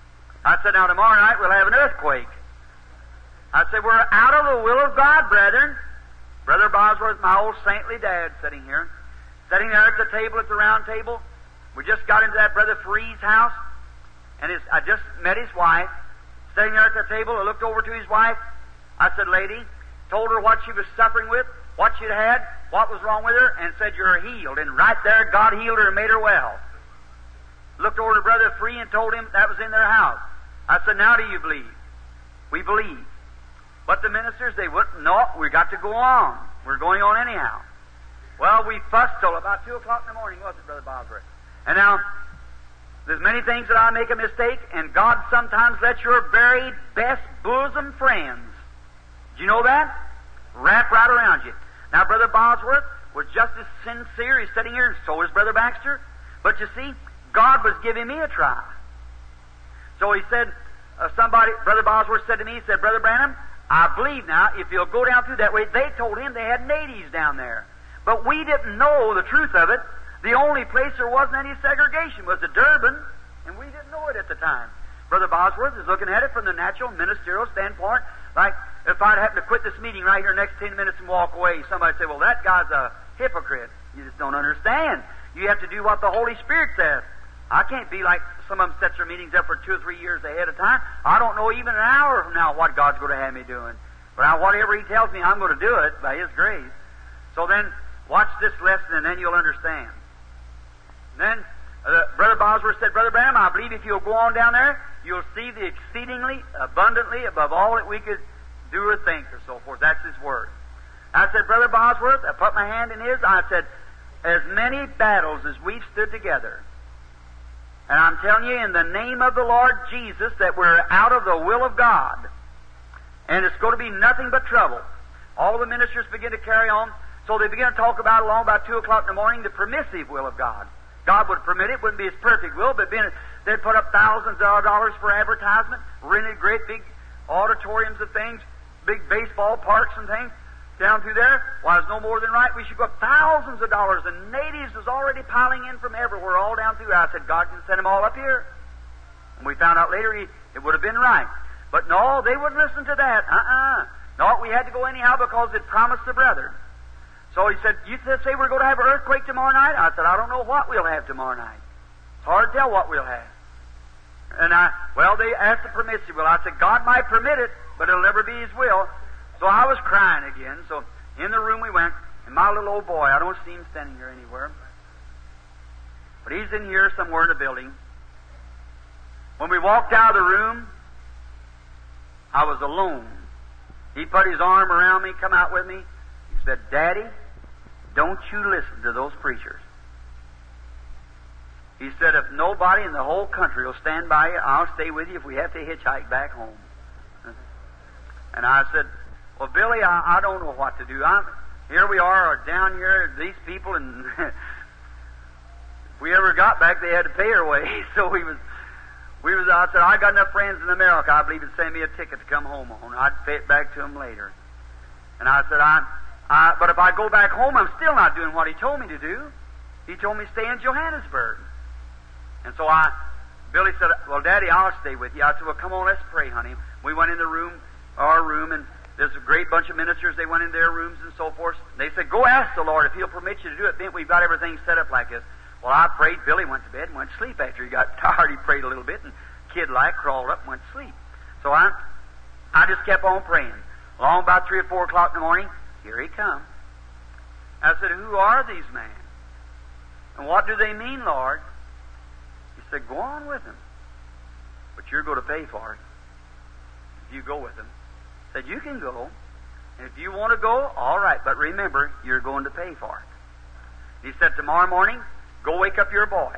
A: I said, now tomorrow night we'll have an earthquake. I said, we're out of the will of God, brethren. Brother Bosworth, my old saintly dad, sitting here, sitting there at the table, at the round table. We just got into that Brother Free's house, and his, I just met his wife, sitting there at the table. I looked over to his wife. I said, lady, told her what she was suffering with, what she'd had, what was wrong with her, and said, You're healed. And right there, God healed her and made her well. Looked over to Brother Free and told him that was in their house. I said, Now do you believe? We believe. But the ministers, they wouldn't. No, we got to go on. We're going on anyhow. Well, we fussed till about 2 o'clock in the morning, wasn't it, Brother Bosworth? And now, there's many things that I make a mistake, and God sometimes lets your very best bosom friends, do you know that? Wrap right around you. Now, Brother Bosworth was just as sincere. He's sitting here, and so is Brother Baxter. But you see, God was giving me a try. So he said, uh, somebody, Brother Bosworth said to me, he said, Brother Branham, I believe now, if you'll go down through that way, they told him they had natives down there. But we didn't know the truth of it. The only place there wasn't any segregation was the Durban, and we didn't know it at the time. Brother Bosworth is looking at it from the natural ministerial standpoint, like if I'd happen to quit this meeting right here next ten minutes and walk away, somebody'd say, Well, that guy's a hypocrite. You just don't understand. You have to do what the Holy Spirit says. I can't be like some of them sets their meetings up for two or three years ahead of time. I don't know even an hour from now what God's going to have me doing. But I, whatever He tells me, I'm going to do it by His grace. So then, watch this lesson and then you'll understand. And then, uh, Brother Bosworth said, Brother Branham, I believe if you'll go on down there, you'll see the exceedingly, abundantly, above all that we could do or think or so forth. That's His Word. I said, Brother Bosworth, I put my hand in his, I said, as many battles as we've stood together, and I'm telling you in the name of the Lord Jesus that we're out of the will of God. And it's going to be nothing but trouble. All the ministers begin to carry on, so they begin to talk about along about 2 o'clock in the morning the permissive will of God. God would permit it, wouldn't be His perfect will, but being, they'd put up thousands of dollars for advertisement, rented great big auditoriums of things, big baseball parks and things down through there. Why, it's no more than right. We should go thousands of dollars, and natives is already piling in from everywhere, all down through. I said, God can send them all up here. And we found out later he, it would have been right. But no, they wouldn't listen to that. Uh-uh. No, we had to go anyhow because it promised the brethren. So he said, You say we're going to have an earthquake tomorrow night? I said, I don't know what we'll have tomorrow night. It's hard to tell what we'll have. And I, well, they asked the permissive will. I said, God might permit it, but it'll never be His will. So I was crying again. So in the room we went, and my little old boy, I don't see him standing here anywhere, but he's in here somewhere in the building. When we walked out of the room, I was alone. He put his arm around me, come out with me. He said, Daddy, don't you listen to those preachers. He said, if nobody in the whole country will stand by you, I'll stay with you if we have to hitchhike back home. And I said, well, Billy, I, I don't know what to do. I'm, here we are down here, these people, and if we ever got back, they had to pay our way. So we was, we was. I said, I got enough friends in America. I believe to send me a ticket to come home on. I'd pay it back to them later. And I said, I, I, but if I go back home, I'm still not doing what he told me to do. He told me stay in Johannesburg. And so I, Billy said, well, Daddy, I'll stay with you. I said, well, come on, let's pray, honey. We went in the room, our room, and there's a great bunch of ministers. They went in their rooms and so forth. They said, Go ask the Lord if He'll permit you to do it. Then we've got everything set up like this. Well, I prayed. Billy went to bed and went to sleep after he got tired. He prayed a little bit and kid like crawled up and went to sleep. So I, I just kept on praying. Long about three or four o'clock in the morning, here he come. I said, Who are these men? And what do they mean, Lord? He said, Go on with them. But you're going to pay for it if you go with them said, You can go. If you want to go, all right, but remember, you're going to pay for it. He said, Tomorrow morning, go wake up your boy.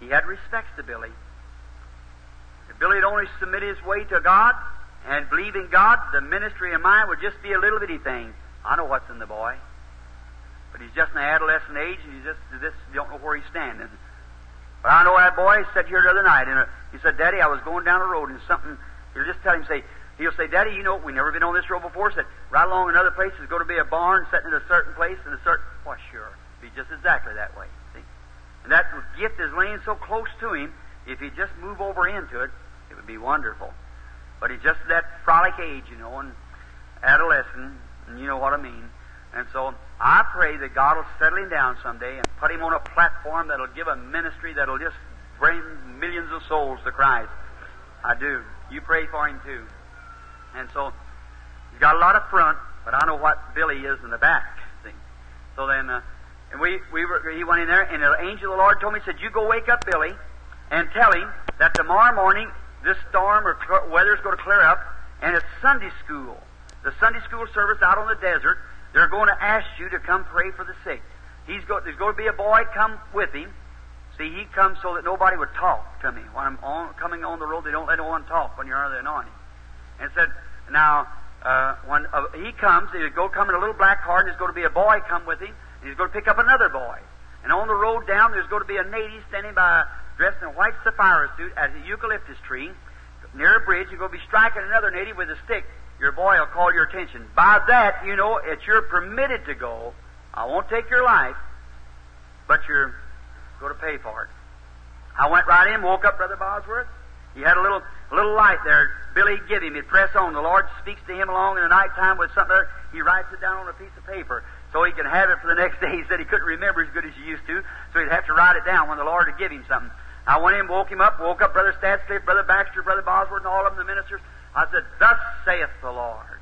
A: He had respects to Billy. If Billy had only submit his way to God and believe in God, the ministry of mine would just be a little bitty thing. I know what's in the boy. But he's just in the adolescent age, and he just, just don't know where he's standing. But I know that boy sat here the other night, and uh, he said, Daddy, I was going down the road, and something, he'll just tell him, say, He'll say, Daddy, you know, we've never been on this road before. Said, right along another place is going to be a barn sitting in a certain place in a certain. Why, sure. Be just exactly that way. See? And that gift is laying so close to him, if he just move over into it, it would be wonderful. But he's just that frolic age, you know, and adolescent, and you know what I mean. And so I pray that God will settle him down someday and put him on a platform that'll give a ministry that'll just bring millions of souls to Christ. I do. You pray for him too. And so he's got a lot of front, but I know what Billy is in the back. See? So then, uh, and we, we were, he went in there, and the angel of the Lord told me, said, You go wake up Billy and tell him that tomorrow morning this storm or cl- weather's going to clear up, and it's Sunday school. The Sunday school service out on the desert, they're going to ask you to come pray for the sick. He's go, there's going to be a boy come with him. See, he comes so that nobody would talk to me. When I'm on, coming on the road, they don't let no one talk when you're under the anointing and said, Now, uh, when uh, he comes, he'll go come in a little black car, and there's going to be a boy come with him, and he's going to pick up another boy. And on the road down, there's going to be a native standing by, dressed in a white sapphire suit, at a eucalyptus tree. Near a bridge, you're going to be striking another native with a stick. Your boy will call your attention. By that, you know, it's you're permitted to go. I won't take your life, but you're going to pay for it. I went right in, woke up Brother Bosworth. He had a little a little light there. Billy give him. He'd press on. The Lord speaks to him along in the night time with something there. He writes it down on a piece of paper so he can have it for the next day. He said he couldn't remember as good as he used to, so he'd have to write it down when the Lord would give him something. I went in, woke him up, woke up Brother Stadsklev, Brother Baxter, Brother Bosworth, and all of them, the ministers. I said, Thus saith the Lord.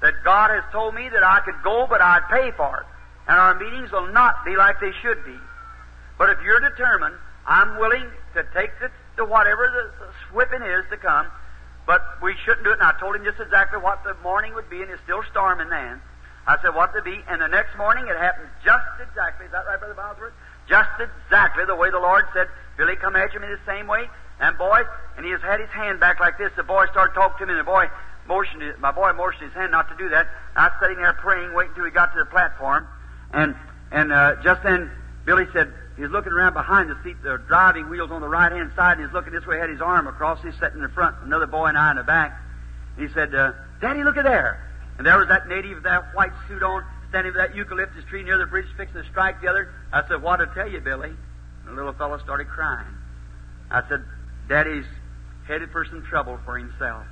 A: that God has told me that I could go, but I'd pay for it. And our meetings will not be like they should be. But if you're determined, I'm willing to take this to whatever the, the whipping is to come, but we shouldn't do it. And I told him just exactly what the morning would be, and it's still storming then. I said what to be, and the next morning it happened just exactly. Is that right, Brother Bosworth? Just exactly the way the Lord said, Billy, come after me the same way. And boy, and he has had his hand back like this. The boy started talking to me, and the boy motioned, my boy motioned his hand not to do that. I was sitting there praying, waiting until he got to the platform. And, and, uh, just then, Billy said, he was looking around behind the seat, the driving wheels on the right hand side, and he's looking this way, had his arm across, he's sitting in the front, another boy and I in the back. And he said, uh, Daddy, look at there. And there was that native with that white suit on, standing with that eucalyptus tree near the bridge, fixing to strike the other. I said, What to tell you, Billy? And the little fellow started crying. I said, Daddy's headed for some trouble for himself.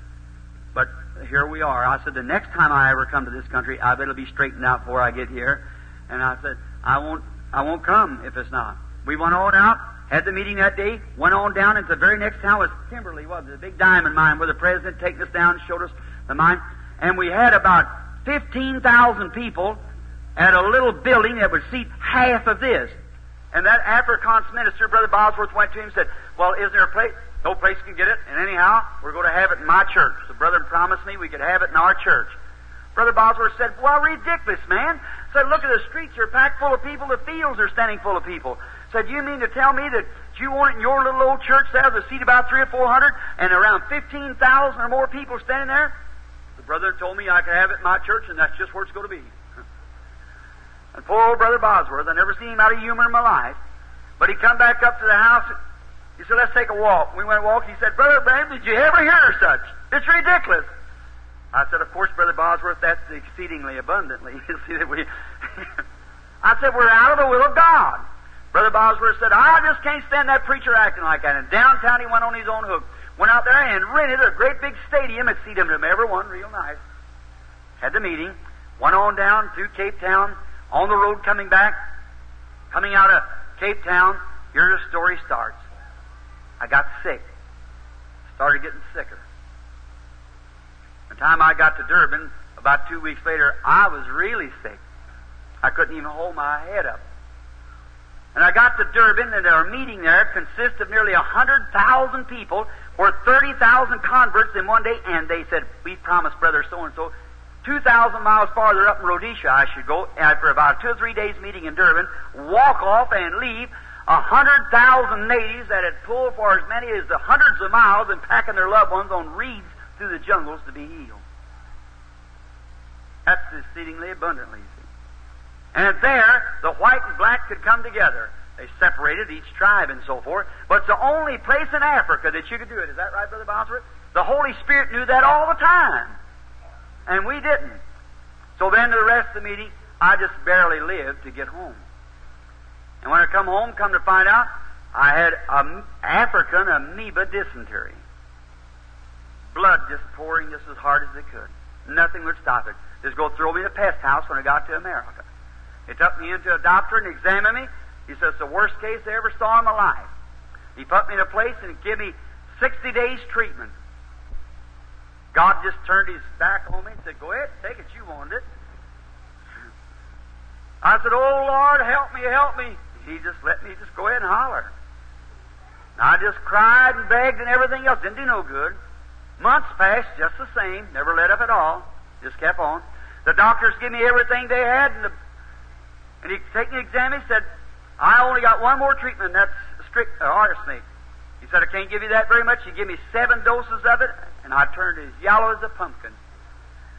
A: But here we are. I said, the next time I ever come to this country, I better be straightened out before I get here. And I said, I won't, I won't come if it's not. We went on out, had the meeting that day, went on down into the very next town was Kimberley, was? The big diamond mine where the president taken us down and showed us the mine. And we had about 15,000 people at a little building that would seat half of this. And that Afrikaans minister, Brother Bosworth, went to him and said, Well, is there a place? No place can get it. And anyhow, we're going to have it in my church. The brother promised me we could have it in our church. Brother Bosworth said, Well, ridiculous, man. Said, Look at the streets are packed full of people. The fields are standing full of people. Said, You mean to tell me that you want it in your little old church there to seat about three or four hundred and around 15,000 or more people standing there? The brother told me I could have it in my church, and that's just where it's going to be. And poor old Brother Bosworth, I never seen him out of humor in my life. But he come back up to the house. He said, let's take a walk. We went a walk. He said, Brother Branham, did you ever hear such? It's ridiculous. I said, of course, Brother Bosworth, that's exceedingly abundantly. You see that we... I said, we're out of the will of God. Brother Bosworth said, ah, I just can't stand that preacher acting like that. And downtown he went on his own hook. Went out there and rented a great big stadium and seated them everyone real nice. Had the meeting. Went on down through Cape Town. On the road coming back. Coming out of Cape Town. Here the story starts. I got sick. Started getting sicker. Time I got to Durban, about two weeks later, I was really sick. I couldn't even hold my head up. And I got to Durban, and our meeting there consists of nearly a 100,000 people, or 30,000 converts in one day, and they said, We promised Brother so and so 2,000 miles farther up in Rhodesia I should go after about two or three days meeting in Durban, walk off and leave a hundred thousand natives that had pulled for as many as the hundreds of miles and packing their loved ones on reeds through the jungles to be healed. That's exceedingly abundantly. And there, the white and black could come together. They separated each tribe and so forth. But it's the only place in Africa that you could do it. Is that right, Brother Bosworth? The Holy Spirit knew that all the time. And we didn't. So then, to the rest of the meeting, I just barely lived to get home. And when I come home, come to find out, I had an African amoeba dysentery. Blood just pouring just as hard as it could. Nothing would stop it. Just go throw me in a pest house when I got to America. They took me into a doctor and examined me. He says, the worst case I ever saw in my life. He put me in a place and gave me 60 days treatment. God just turned his back on me and said, Go ahead, take it. You wanted it. I said, Oh Lord, help me, help me. He just let me just go ahead and holler. And I just cried and begged and everything else. Didn't do no good. Months passed just the same. Never let up at all. Just kept on. The doctors give me everything they had, and, the, and he taking the exam. He said, "I only got one more treatment. That's strict uh, arsenic." He said, "I can't give you that very much." He gave me seven doses of it, and I turned as yellow as a pumpkin.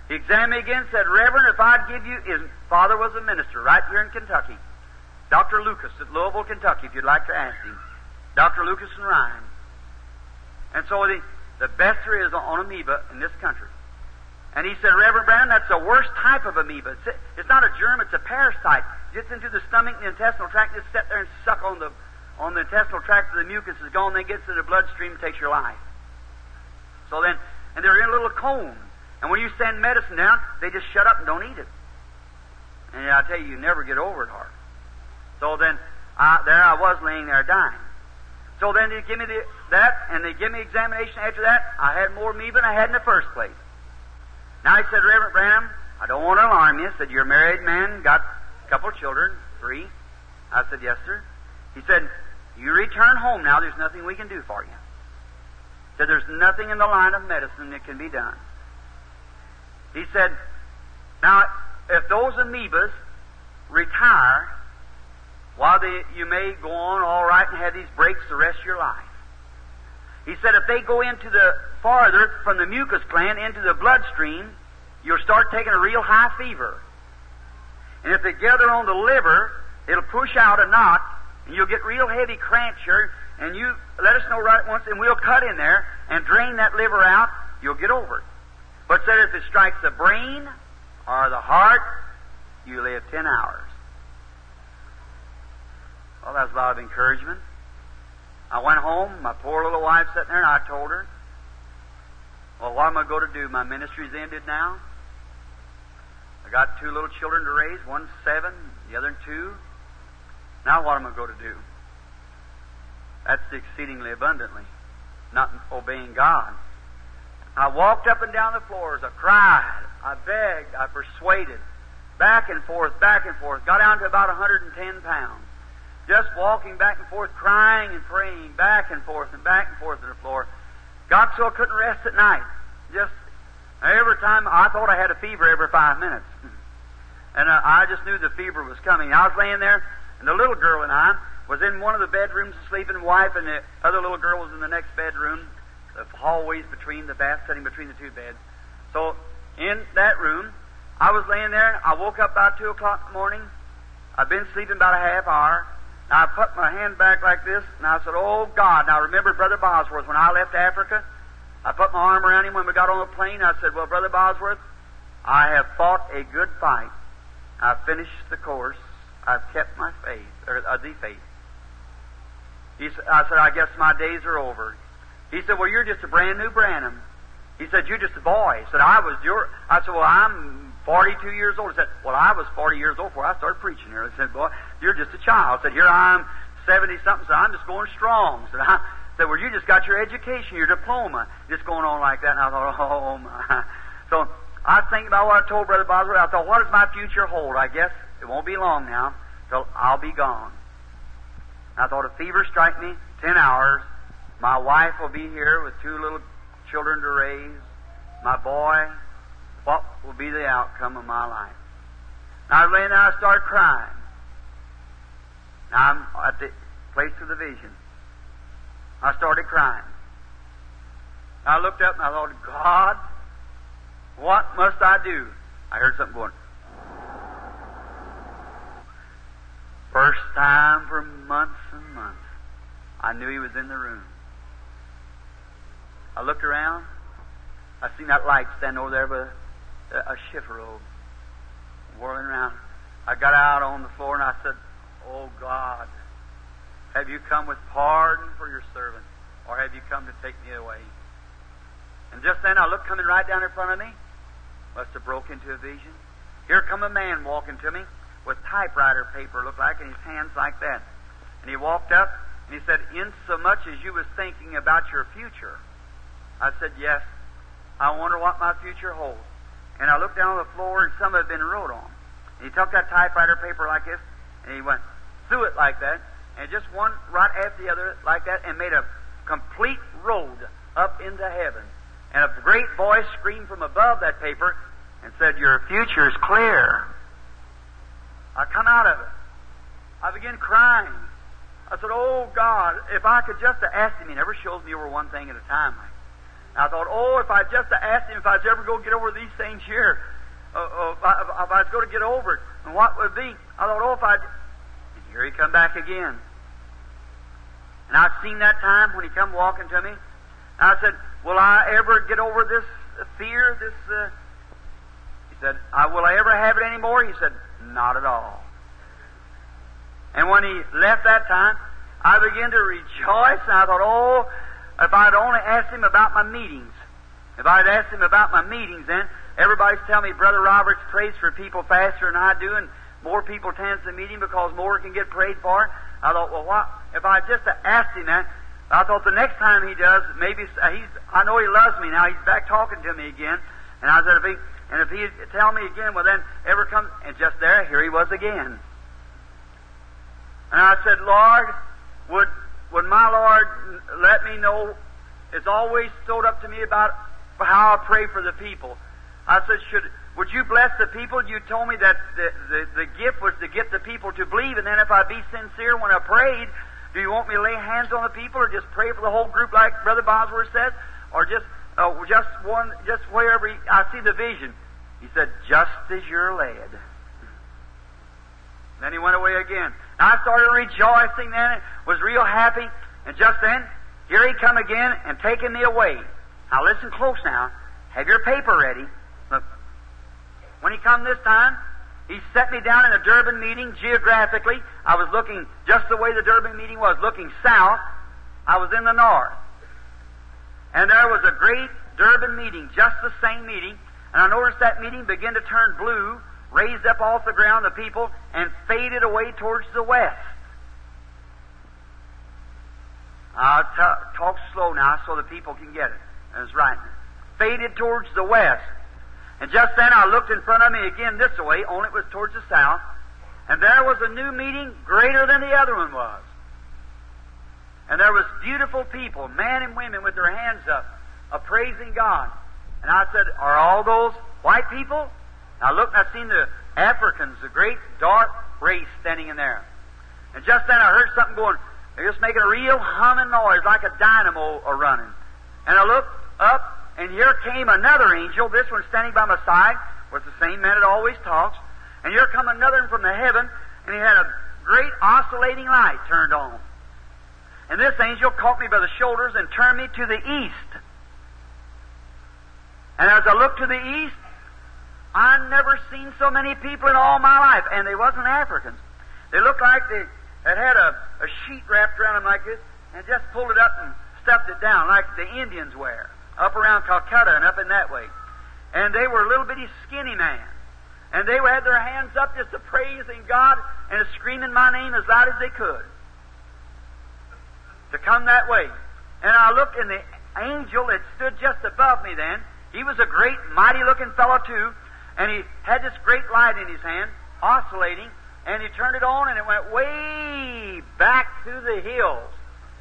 A: He examined me again, said, "Reverend, if I'd give you," his father was a minister right here in Kentucky. Dr. Lucas at Louisville, Kentucky, if you'd like to ask him. Dr. Lucas and Ryan. And so the, the best there is on amoeba in this country. And he said, Reverend Brown, that's the worst type of amoeba. It's, it's not a germ, it's a parasite. It gets into the stomach and the intestinal tract, just sit there and suck on the on the intestinal tract, the mucus is gone, then gets to the bloodstream and takes your life. So then, and they're in a little cone. And when you send medicine down, they just shut up and don't eat it. And I tell you, you never get over it hard. So then, I, there I was laying there dying. So then they give me the, that, and they give me examination after that. I had more amoeba than I had in the first place. Now he said, Reverend Branham, I don't want to alarm you. Said, You're a married man, got a couple of children, three. I said, Yes, sir. He said, You return home now. There's nothing we can do for you. He said, There's nothing in the line of medicine that can be done. He said, Now, if those amoebas retire, while they, you may go on all right and have these breaks the rest of your life. He said if they go into the farther from the mucus gland into the bloodstream, you'll start taking a real high fever. And if they gather on the liver, it'll push out a knot, and you'll get real heavy cramps here, and you let us know right once, and we'll cut in there and drain that liver out, you'll get over it. But said if it strikes the brain or the heart, you live ten hours. Well, that's a lot of encouragement. I went home, my poor little wife sitting there, and I told her, Well, what am I going to do? My ministry's ended now. I got two little children to raise, one seven, the other two. Now what am I going to do? That's exceedingly abundantly, not obeying God. I walked up and down the floors. I cried. I begged. I persuaded. Back and forth, back and forth. Got down to about 110 pounds. Just walking back and forth, crying and praying, back and forth and back and forth on the floor. Got so I couldn't rest at night. Just every time I thought I had a fever every five minutes. And uh, I just knew the fever was coming. I was laying there, and the little girl and I was in one of the bedrooms sleeping. Wife and the other little girl was in the next bedroom. The hallways between the bath, sitting between the two beds. So in that room, I was laying there. I woke up about two o'clock in the morning. I've been sleeping about a half hour. I put my hand back like this, and I said, Oh God. Now remember Brother Bosworth, when I left Africa, I put my arm around him when we got on the plane. I said, Well, Brother Bosworth, I have fought a good fight. I've finished the course. I've kept my faith, or uh, the faith. He said, I said, I guess my days are over. He said, Well, you're just a brand new Branham. He said, You're just a boy. He said, I was your. I said, Well, I'm 42 years old. He said, Well, I was 40 years old before I started preaching here. I said, Boy, you're just a child. I said, Here I'm 70 something. So I'm just going strong. I said, I said, Well, you just got your education, your diploma, just going on like that. And I thought, Oh, my. So I thinking about what I told Brother Bosworth. I thought, What does my future hold? I guess it won't be long now till I'll be gone. I thought, a fever strike me, 10 hours, my wife will be here with two little children to raise. My boy, what will be the outcome of my life? Now I was laying I started crying. Now I'm at the place of the vision. I started crying. I looked up and I thought, God, what must I do? I heard something going. First time for months and months, I knew he was in the room. I looked around. I seen that light stand over there with a, a shift robe whirling around. I got out on the floor and I said, Oh God, have you come with pardon for your servant, or have you come to take me away? And just then I looked coming right down in front of me. Must have broke into a vision. Here come a man walking to me with typewriter paper, looked like, in his hands like that. And he walked up and he said, In so much as you was thinking about your future, I said, Yes. I wonder what my future holds. And I looked down on the floor and some had been wrote on. And he took that typewriter paper like this and he went through it like that and just one right after the other like that and made a complete road up into heaven. And a great voice screamed from above that paper and said, Your future's clear. I come out of it. I began crying. I said, Oh God, if I could just asked him, he never shows me over one thing at a time. I thought, oh, if I just asked him if I was ever to get over these things here, uh, uh, if, I, was going to get over it, and what would be? I thought, oh, if I. Here he come back again. And I'd seen that time when he come walking to me. I said, will I ever get over this fear? This. Uh... He said, I, will I ever have it anymore? He said, not at all. And when he left that time, I began to rejoice, and I thought, oh, if I'd only asked him about my meetings. If I'd asked him about my meetings then, everybody's telling me Brother Roberts prays for people faster than I do, and more people tends to meet him because more can get prayed for. I thought, well, what if I just asked him that? I thought the next time he does, maybe uh, he's. I know he loves me now. He's back talking to me again, and I said, if he And if he'd tell me again, well then ever come and just there, here he was again. And I said, Lord, would would my Lord let me know it's always stood up to me about how I pray for the people. I said, should would you bless the people? You told me that the, the, the gift was to get the people to believe, and then if I be sincere when I prayed, do you want me to lay hands on the people, or just pray for the whole group, like Brother Bosworth says, or just uh, just one, just wherever he, I see the vision? He said, just as you're led. Then he went away again. I started rejoicing then, was real happy, and just then, here he come again and taking me away. Now listen close now. Have your paper ready. When he come this time, he set me down in a Durban meeting geographically. I was looking just the way the Durban meeting was, looking south. I was in the north. And there was a great Durban meeting, just the same meeting. And I noticed that meeting begin to turn blue, raised up off the ground, the people, and faded away towards the west. I'll t- talk slow now so the people can get it. That's right. Faded towards the west. And just then I looked in front of me again this way, only it was towards the south, and there was a new meeting greater than the other one was. And there was beautiful people, men and women with their hands up, a praising God. And I said, Are all those white people? And I looked and I seen the Africans, the great dark race standing in there. And just then I heard something going, they're just making a real humming noise like a dynamo a running. And I looked up, and here came another angel, this one standing by my side, was the same man that always talks. And here come another one from the heaven, and he had a great oscillating light turned on. And this angel caught me by the shoulders and turned me to the east. And as I looked to the east, I never seen so many people in all my life, and they wasn't Africans. They looked like they had had a, a sheet wrapped around them like this, and just pulled it up and stuffed it down like the Indians wear, up around Calcutta and up in that way. And they were a little bitty skinny man. And they had their hands up just to praising God and screaming my name as loud as they could. To come that way. And I looked, and the angel that stood just above me then, he was a great, mighty looking fellow too, and he had this great light in his hand, oscillating, and he turned it on, and it went way back through the hills.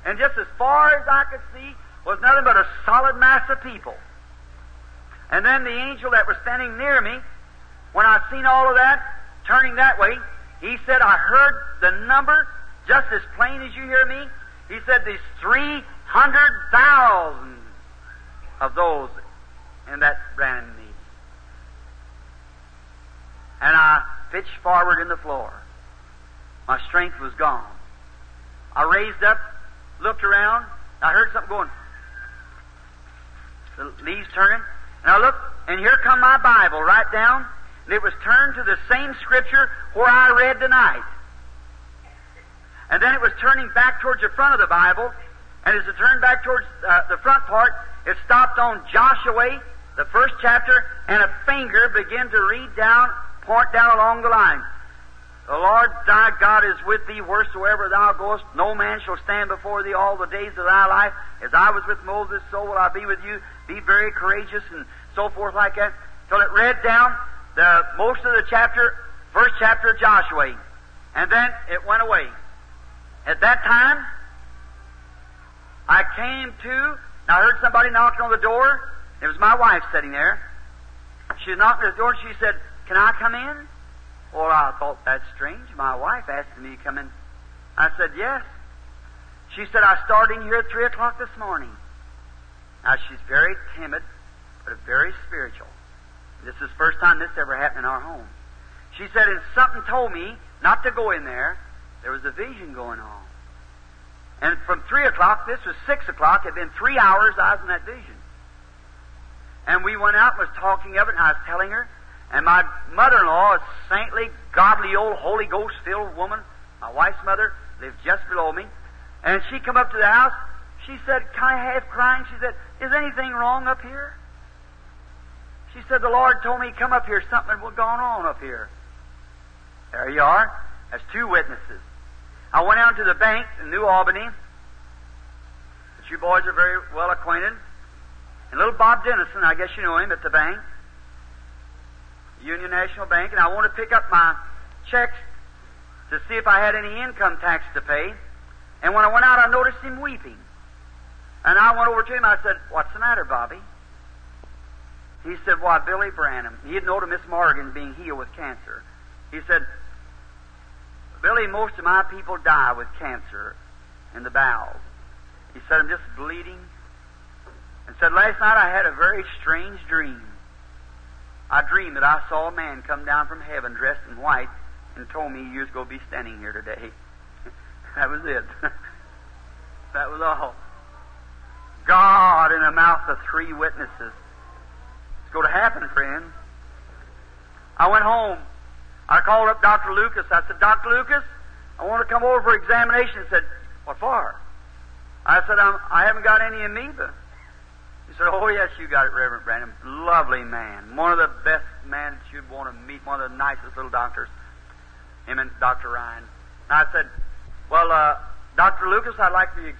A: And just as far as I could see was nothing but a solid mass of people. And then the angel that was standing near me, when I seen all of that, turning that way, he said, I heard the number just as plain as you hear me. He said, There's 300,000 of those in that brand meeting. And I pitched forward in the floor. My strength was gone. I raised up, looked around, I heard something going. The leaves turning, and I and here come my Bible right down, and it was turned to the same scripture where I read tonight. And then it was turning back towards the front of the Bible, and as it turned back towards uh, the front part, it stopped on Joshua, the first chapter, and a finger began to read down, point down along the line. The Lord thy God is with thee wheresoever thou goest. No man shall stand before thee all the days of thy life. As I was with Moses, so will I be with you. Be very courageous and so forth like that. Till it read down the most of the chapter, first chapter of Joshua. And then it went away. At that time, I came to, and I heard somebody knocking on the door. It was my wife sitting there. She knocked at the door and she said, Can I come in? Well, I thought that's strange. My wife asked me to come in. I said, Yes. She said, I started in here at 3 o'clock this morning. Now, she's very timid, but very spiritual. This is the first time this ever happened in our home. She said, and something told me not to go in there. There was a vision going on. And from 3 o'clock, this was 6 o'clock, it had been three hours I was in that vision. And we went out and was talking of it, and I was telling her, and my mother-in-law, a saintly, godly old Holy Ghost-filled woman, my wife's mother, lived just below me. And she come up to the house. She said, kind of half crying, she said, is anything wrong up here? She said, the Lord told me, come up here, something was going on up here. There you are. That's two witnesses. I went out to the bank in New Albany. The you boys are very well acquainted. And little Bob Dennison, I guess you know him at the bank. Union National Bank, and I wanted to pick up my checks to see if I had any income tax to pay. And when I went out, I noticed him weeping. And I went over to him. I said, What's the matter, Bobby? He said, Why, Billy Branham. He had known of Miss Morgan being healed with cancer. He said, Billy, most of my people die with cancer in the bowels. He said, I'm just bleeding. And said, Last night I had a very strange dream. I dreamed that I saw a man come down from heaven dressed in white and told me you was going to be standing here today. that was it. that was all. God in the mouth of three witnesses. It's going to happen, friend. I went home. I called up Dr. Lucas. I said, Dr. Lucas, I want to come over for examination. He said, What for? I said, I'm, I haven't got any amoeba. He said, Oh, yes, you got it, Reverend Branham. Lovely man. One of the best men that you'd want to meet. One of the nicest little doctors. Him and Dr. Ryan. And I said, Well, uh, Dr. Lucas, I'd like to you.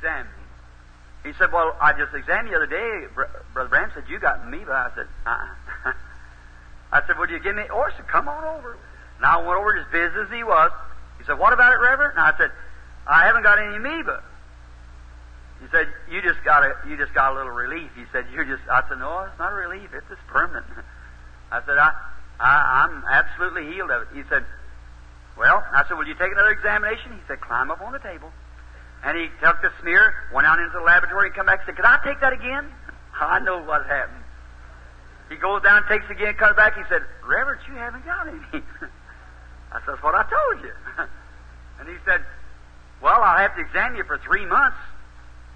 A: He said, Well, I just examined the other day. Brother Bram said, You got amoeba. I said, Uh-uh. I said, Would you give me? He said, Come on over. And I went over as busy as he was. He said, What about it, Reverend? And I said, I haven't got any amoeba. He said, "You just got a you just got a little relief." He said, "You're just." I said, "No, it's not a relief. It's just permanent." I said, "I, I I'm absolutely healed of it." He said, "Well," I said, "Will you take another examination?" He said, "Climb up on the table." And he took the smear, went out into the laboratory, and come back and said, "Could I take that again?" I know what happened. He goes down, takes again, comes back. He said, "Reverend, you haven't got any." I said, "That's what I told you." and he said, "Well, I'll have to examine you for three months."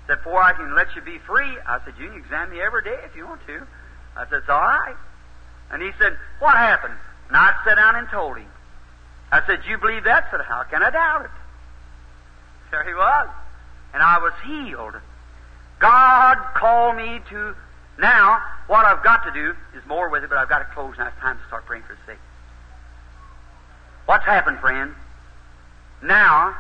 A: before I can let you be free, I said, you can examine me every day if you want to. I said, it's all right. And he said, what happened? And I sat down and told him. I said, you believe that? I said, how can I doubt it? There he was. And I was healed. God called me to, now, what I've got to do is more with it, but I've got to close now. It's time to start praying for the sick. What's happened, friend? Now,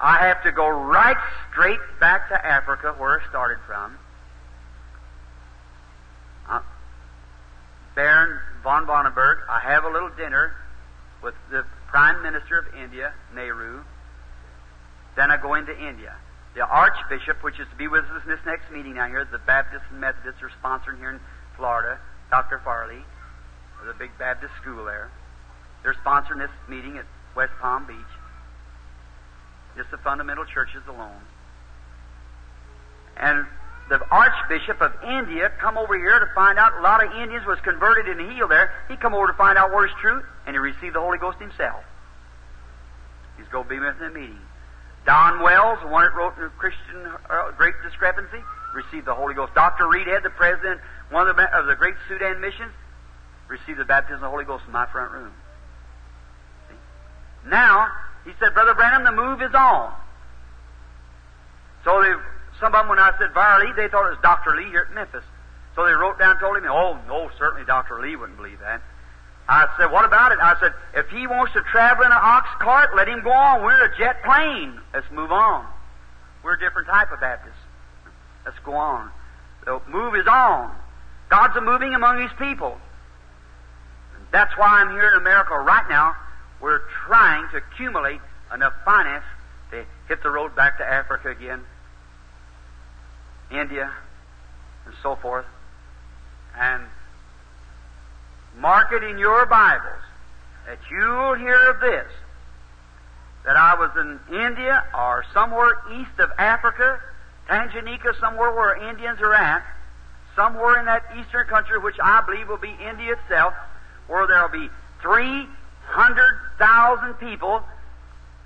A: I have to go right straight back to Africa where I started from. Uh, Baron von Blomberg, I have a little dinner with the Prime Minister of India, Nehru. Then I go into India. The Archbishop, which is to be with us in this next meeting down here, the Baptists and Methodists are sponsoring here in Florida, Dr. Farley, the big Baptist school there. They're sponsoring this meeting at West Palm Beach just the fundamental churches alone. And the Archbishop of India come over here to find out a lot of Indians was converted and healed there. He come over to find out where's truth, and he received the Holy Ghost himself. He's going to be with the meeting. Don Wells, the one that wrote the Christian uh, Great Discrepancy, received the Holy Ghost. Dr. Reidhead, the president, one of the, of the great Sudan missions, received the baptism of the Holy Ghost in my front room. See? Now, he said, Brother Branham, the move is on. So they, some of them, when I said Varley, they thought it was Dr. Lee here at Memphis. So they wrote down and told him, oh, no, certainly Dr. Lee wouldn't believe that. I said, what about it? I said, if he wants to travel in an ox cart, let him go on. We're a jet plane. Let's move on. We're a different type of Baptist. Let's go on. The move is on. God's a moving among His people. That's why I'm here in America right now we're trying to accumulate enough finance to hit the road back to Africa again, India, and so forth. And mark it in your Bibles that you'll hear of this that I was in India or somewhere east of Africa, Tanganyika, somewhere where Indians are at, somewhere in that eastern country, which I believe will be India itself, where there'll be three hundred thousand people.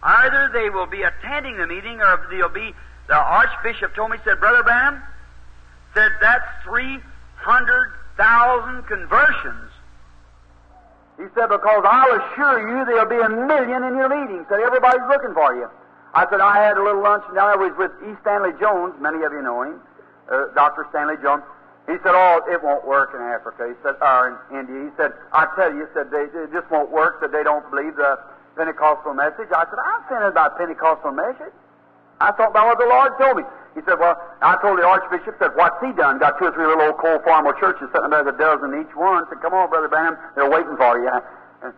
A: Either they will be attending the meeting or they'll be, the Archbishop told me, said, Brother Branham, said that's 300,000 conversions. He said, because I'll assure you there'll be a million in your meeting. Said, everybody's looking for you. I said, I had a little lunch and I was with E. Stanley Jones. Many of you know him. Uh, Dr. Stanley Jones. He said, "Oh, it won't work in Africa." He said, "Or in India." He said, "I tell you," he said, "they, it just won't work. That they don't believe the Pentecostal message." I said, "I'm saying about Pentecostal message. I thought about what the Lord told me." He said, well, I told the Archbishop that what's he done? Got two or three little old cold farmer churches sitting there, a dozen each one. said, come on, Brother Branham, they're waiting for you. And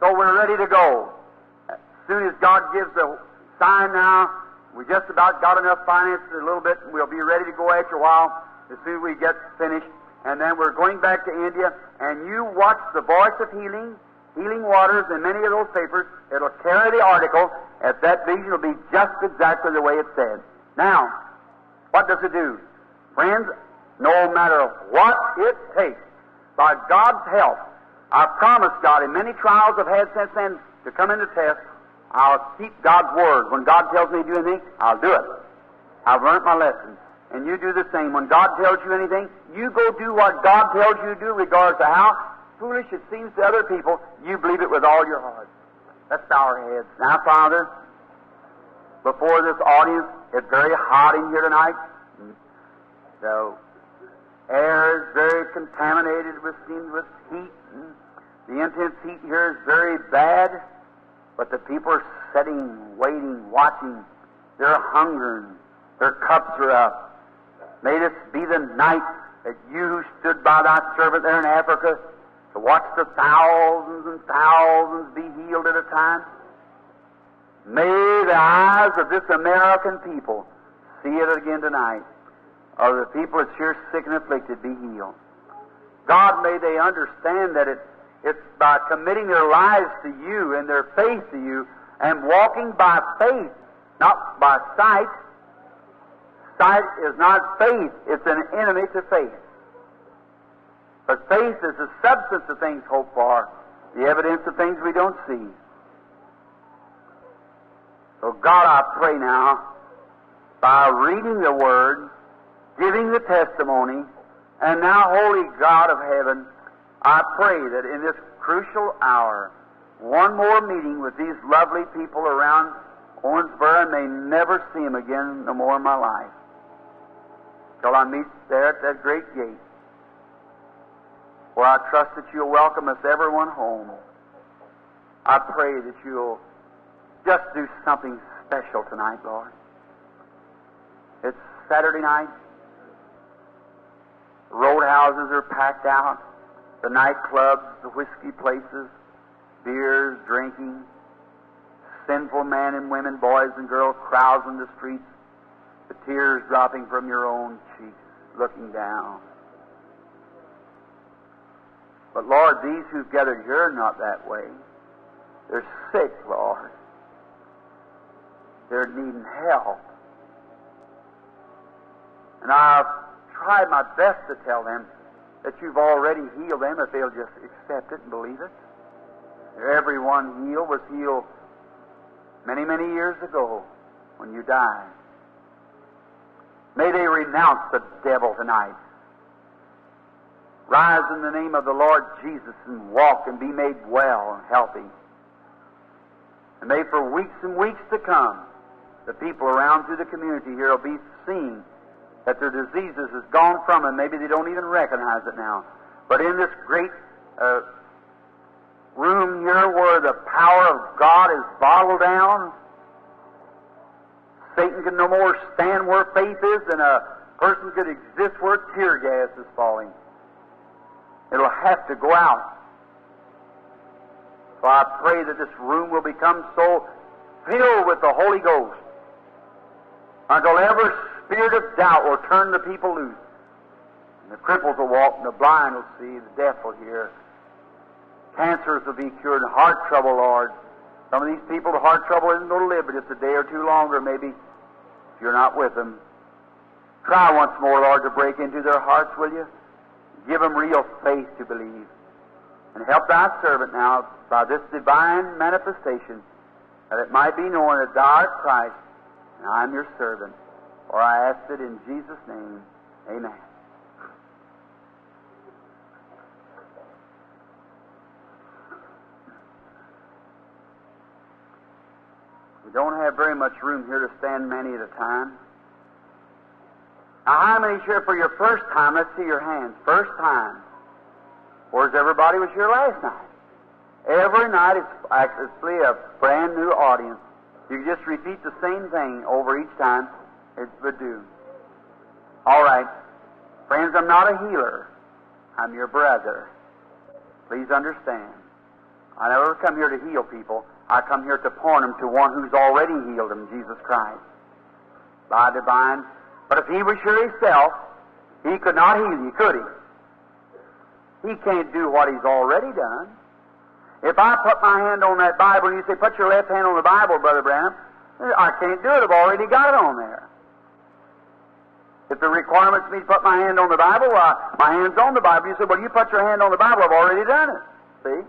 A: so we're ready to go. As soon as God gives the sign now, we just about got enough finances a little bit, and we'll be ready to go after a while as soon as we get finished. And then we're going back to India, and you watch the voice of healing, healing waters, in many of those papers. It'll carry the article, at that vision will be just exactly the way it said. Now, what does it do? Friends, no matter what it takes, by God's help, I promise God, in many trials I've had since then to come into test, I'll keep God's word. When God tells me to do anything, I'll do it. I've learned my lesson. And you do the same. When God tells you anything, you go do what God tells you to do, regardless of how foolish it seems to other people. You believe it with all your heart. Let's bow our heads. Now, Father, before this audience, it's very hot in here tonight. The air is very contaminated with steam, with heat. The intense heat here is very bad. But the people are sitting, waiting, watching. They're hungering. Their cups are up. May this be the night that you who stood by thy servant there in Africa to watch the thousands and thousands be healed at a time. May the eyes of this American people see it again tonight. Of the people that's here sick and afflicted be healed. God, may they understand that it, it's by committing their lives to you and their faith to you and walking by faith, not by sight. Sight is not faith, it's an enemy to faith. But faith is the substance of things hoped for, the evidence of things we don't see. So, God, I pray now, by reading the Word, giving the testimony, and now, Holy God of heaven, I pray that in this crucial hour, one more meeting with these lovely people around Owensboro and may never see them again no more in my life. Till I meet there at that great gate, where I trust that you'll welcome us everyone home. I pray that you'll just do something special tonight, Lord. It's Saturday night. Roadhouses are packed out. The nightclubs, the whiskey places, beers, drinking, sinful men and women, boys and girls crowds in the streets, the tears dropping from your own cheeks, looking down. But Lord, these who've gathered here are not that way. They're sick, Lord. They're needing help. And I've tried my best to tell them that you've already healed them if they'll just accept it and believe it. Everyone healed was healed many, many years ago when you died. May they renounce the devil tonight. Rise in the name of the Lord Jesus and walk and be made well and healthy. And may for weeks and weeks to come, the people around through the community here will be seeing that their diseases has gone from them. Maybe they don't even recognize it now. But in this great uh, room here where the power of God is bottled down, Satan can no more stand where faith is than a person could exist where tear gas is falling. It'll have to go out. So I pray that this room will become so filled with the Holy Ghost until every spirit of doubt will turn the people loose. And the cripples will walk, and the blind will see, the deaf will hear. Cancers will be cured, and heart trouble, Lord. Some of these people, the heart trouble isn't going to live but just a day or two longer, maybe, if you're not with them. Try once more, Lord, to break into their hearts, will you? Give them real faith to believe. And help thy servant now by this divine manifestation that it might be known that thou art Christ and I am your servant. For I ask it in Jesus' name. Amen. We don't have very much room here to stand many at a time. Now, how many here for your first time? Let's see your hands. First time. Where's everybody was here last night? Every night it's actually a brand new audience. You just repeat the same thing over each time, it would do. All right. Friends, I'm not a healer. I'm your brother. Please understand. I never come here to heal people. I come here to point them to one who's already healed them, Jesus Christ. By divine. But if he was sure himself, he could not heal you, could he? He can't do what he's already done. If I put my hand on that Bible and you say, put your left hand on the Bible, Brother Branham, I can't do it. I've already got it on there. If the requirement's me to put my hand on the Bible, well, my hand's on the Bible. You say, well, you put your hand on the Bible. I've already done it. See?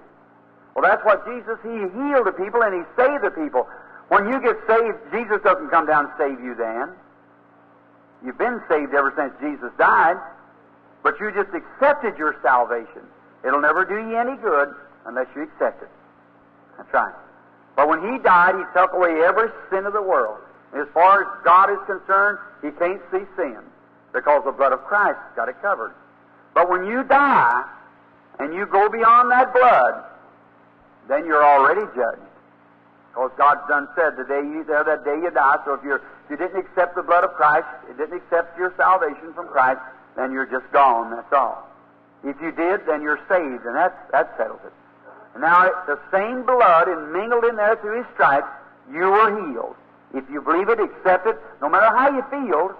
A: Well, that's what Jesus, He healed the people and He saved the people. When you get saved, Jesus doesn't come down and save you then. You've been saved ever since Jesus died, but you just accepted your salvation. It'll never do you any good unless you accept it. That's right. But when He died, He took away every sin of the world. As far as God is concerned, He can't see sin because the blood of Christ got it covered. But when you die and you go beyond that blood, then you're already judged. Because God's done said, the day you there, that day you die. So if you're if you didn't accept the blood of Christ, you didn't accept your salvation from Christ, then you're just gone. That's all. If you did, then you're saved, and that that settles it. Now the same blood and mingled in there through His stripes, you were healed. If you believe it, accept it, no matter how you feel,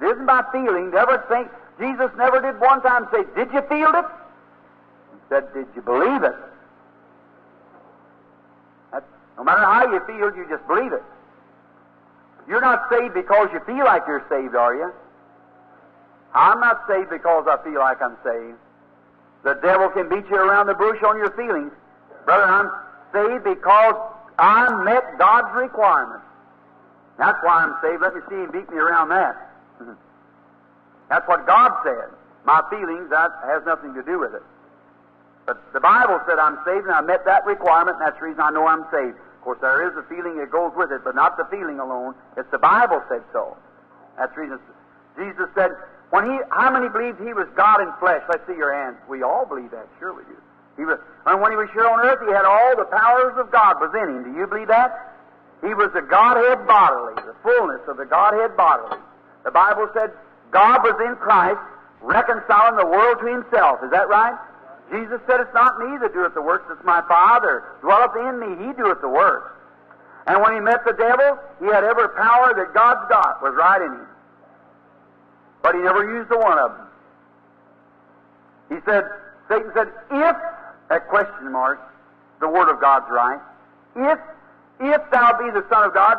A: it isn't by feeling. Never think, Jesus never did one time say, Did you feel it? He said, Did you believe it? That's, no matter how you feel, you just believe it. You're not saved because you feel like you're saved, are you? I'm not saved because I feel like I'm saved. The devil can beat you around the bush on your feelings. Brother, I'm saved because I met God's requirements. That's why I'm saved. Let me see him beat me around that. That's what God said. My feelings, that has nothing to do with it. But the Bible said I'm saved, and I met that requirement, and that's the reason I know I'm saved. Of course, there is a feeling that goes with it, but not the feeling alone. It's the Bible said so. That's the reason. Jesus said, when he, how many believed he was God in flesh? Let's see your hands. We all believe that, sure we do. He was, and when he was here on earth, he had all the powers of God was in him. Do you believe that? He was the Godhead bodily, the fullness of the Godhead bodily. The Bible said God was in Christ, reconciling the world to himself. Is that right? Jesus said, It's not me that doeth the works, it's my Father. Dwelleth in me, he doeth the works. And when he met the devil, he had every power that God's got was right in him. But he never used the one of them. He said, Satan said, if, that question mark, the Word of God's right, if if thou be the Son of God,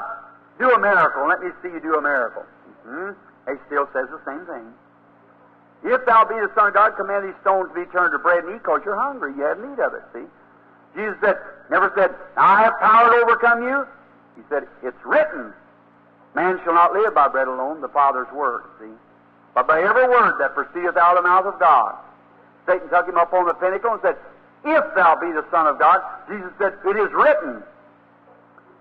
A: do a miracle. Let me see you do a miracle. Mm-hmm. He still says the same thing. If thou be the Son of God, command these stones to be turned to bread and eat, because you're hungry. You have need of it, see? Jesus said, never said, I have power to overcome you. He said, it's written, man shall not live by bread alone, the Father's word, see? But by every word that proceedeth out of the mouth of God. Satan took him up on the pinnacle and said, If thou be the Son of God, Jesus said, It is written,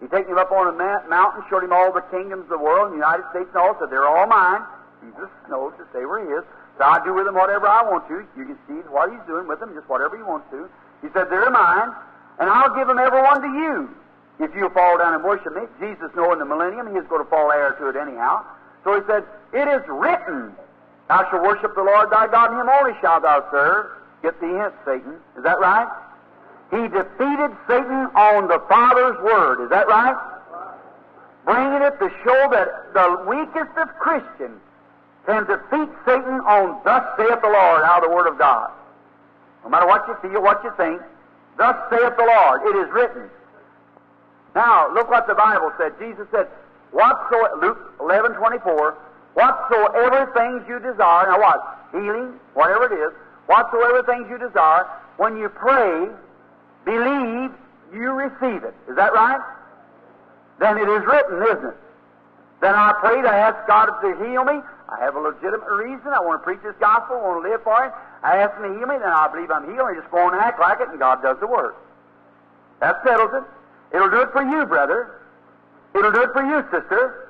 A: he took him up on a mountain, showed him all the kingdoms of the world, and the United States and all, said, They're all mine. Jesus knows that they were his. So I do with them whatever I want to. You can see what he's doing with them, just whatever he wants to. He said, They're mine, and I'll give them every one to you. If you fall down and worship me, Jesus knowing the millennium, he's going to fall heir to it anyhow. So he said, It is written, Thou shalt worship the Lord thy God, and him only shalt thou serve. Get the hint, Satan. Is that right? He defeated Satan on the Father's Word. Is that right? Bringing it to show that the weakest of Christians can defeat Satan on Thus saith the Lord out of the Word of God. No matter what you feel, what you think, Thus saith the Lord. It is written. Now, look what the Bible said. Jesus said, Whatsoever, Luke 11, 24, whatsoever things you desire, now what? Healing, whatever it is, whatsoever things you desire, when you pray, believe, you receive it. Is that right? Then it is written, isn't it? Then I pray to ask God to heal me. I have a legitimate reason. I want to preach this gospel. I want to live for it. I ask Him to heal me, then I believe I'm healed. I just go on and act like it, and God does the work. That settles it. It'll do it for you, brother. It'll do it for you, sister.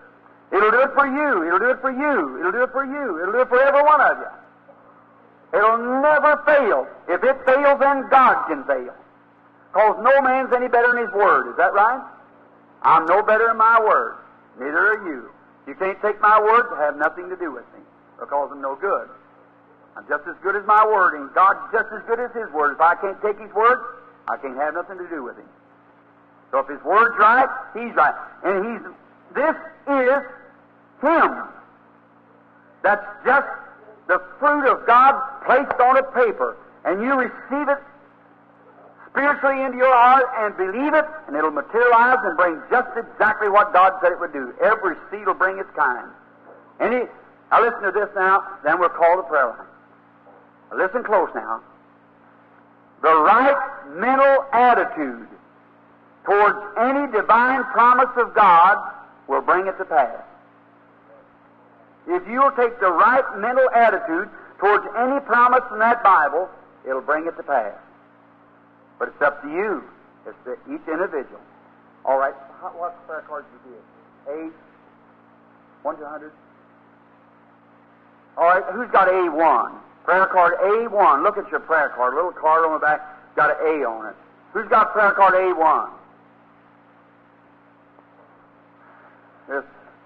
A: It'll do it for you. It'll do it for you. It'll do it for you. It'll do it for every one of you. It'll never fail. If it fails, then God can fail. Because no man's any better in his word. Is that right? I'm no better in my word. Neither are you. You can't take my word to have nothing to do with me. because I'm no good. I'm just as good as my word, and God's just as good as His word. If I can't take His word, I can't have nothing to do with Him. So if His word's right, He's right. And He's, this is Him. That's just the fruit of God placed on a paper, and you receive it spiritually into your heart and believe it, and it'll materialize and bring just exactly what God said it would do. Every seed will bring its kind. Any, now listen to this now, then we'll call the prayer line. Now listen close now. The right mental attitude towards any divine promise of God will bring it to pass. If you'll take the right mental attitude towards any promise in that Bible, it'll bring it to pass. But it's up to you. It's to each individual. All right. How, what prayer cards you give? Eight. One to hundred. All right. Who's got A one? Prayer card A one. Look at your prayer card. Little card on the back. Got an A on it. Who's got prayer card A one?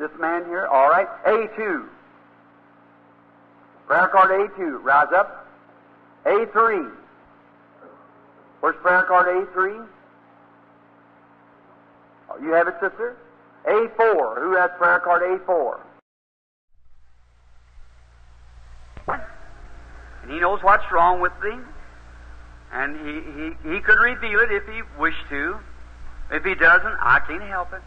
A: This man here. All right. A two. Prayer card A two. Rise up. A three. Where's prayer card A3? Oh, you have it, sister? A4. Who has prayer card A4? And he knows what's wrong with thee. And he, he, he could reveal it if he wished to. If he doesn't, I can't help it.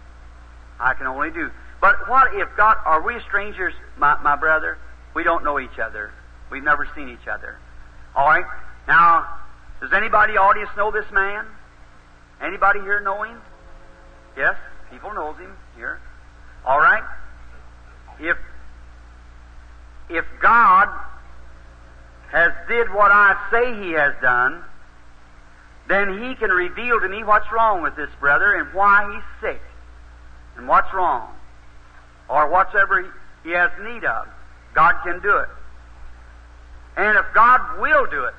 A: I can only do. But what if God, are we strangers, my, my brother? We don't know each other. We've never seen each other. All right? Now, does anybody audience know this man? Anybody here know him? Yes, people knows him here. All right. If if God has did what I say He has done, then He can reveal to me what's wrong with this brother and why he's sick and what's wrong or whatsoever he has need of. God can do it. And if God will do it,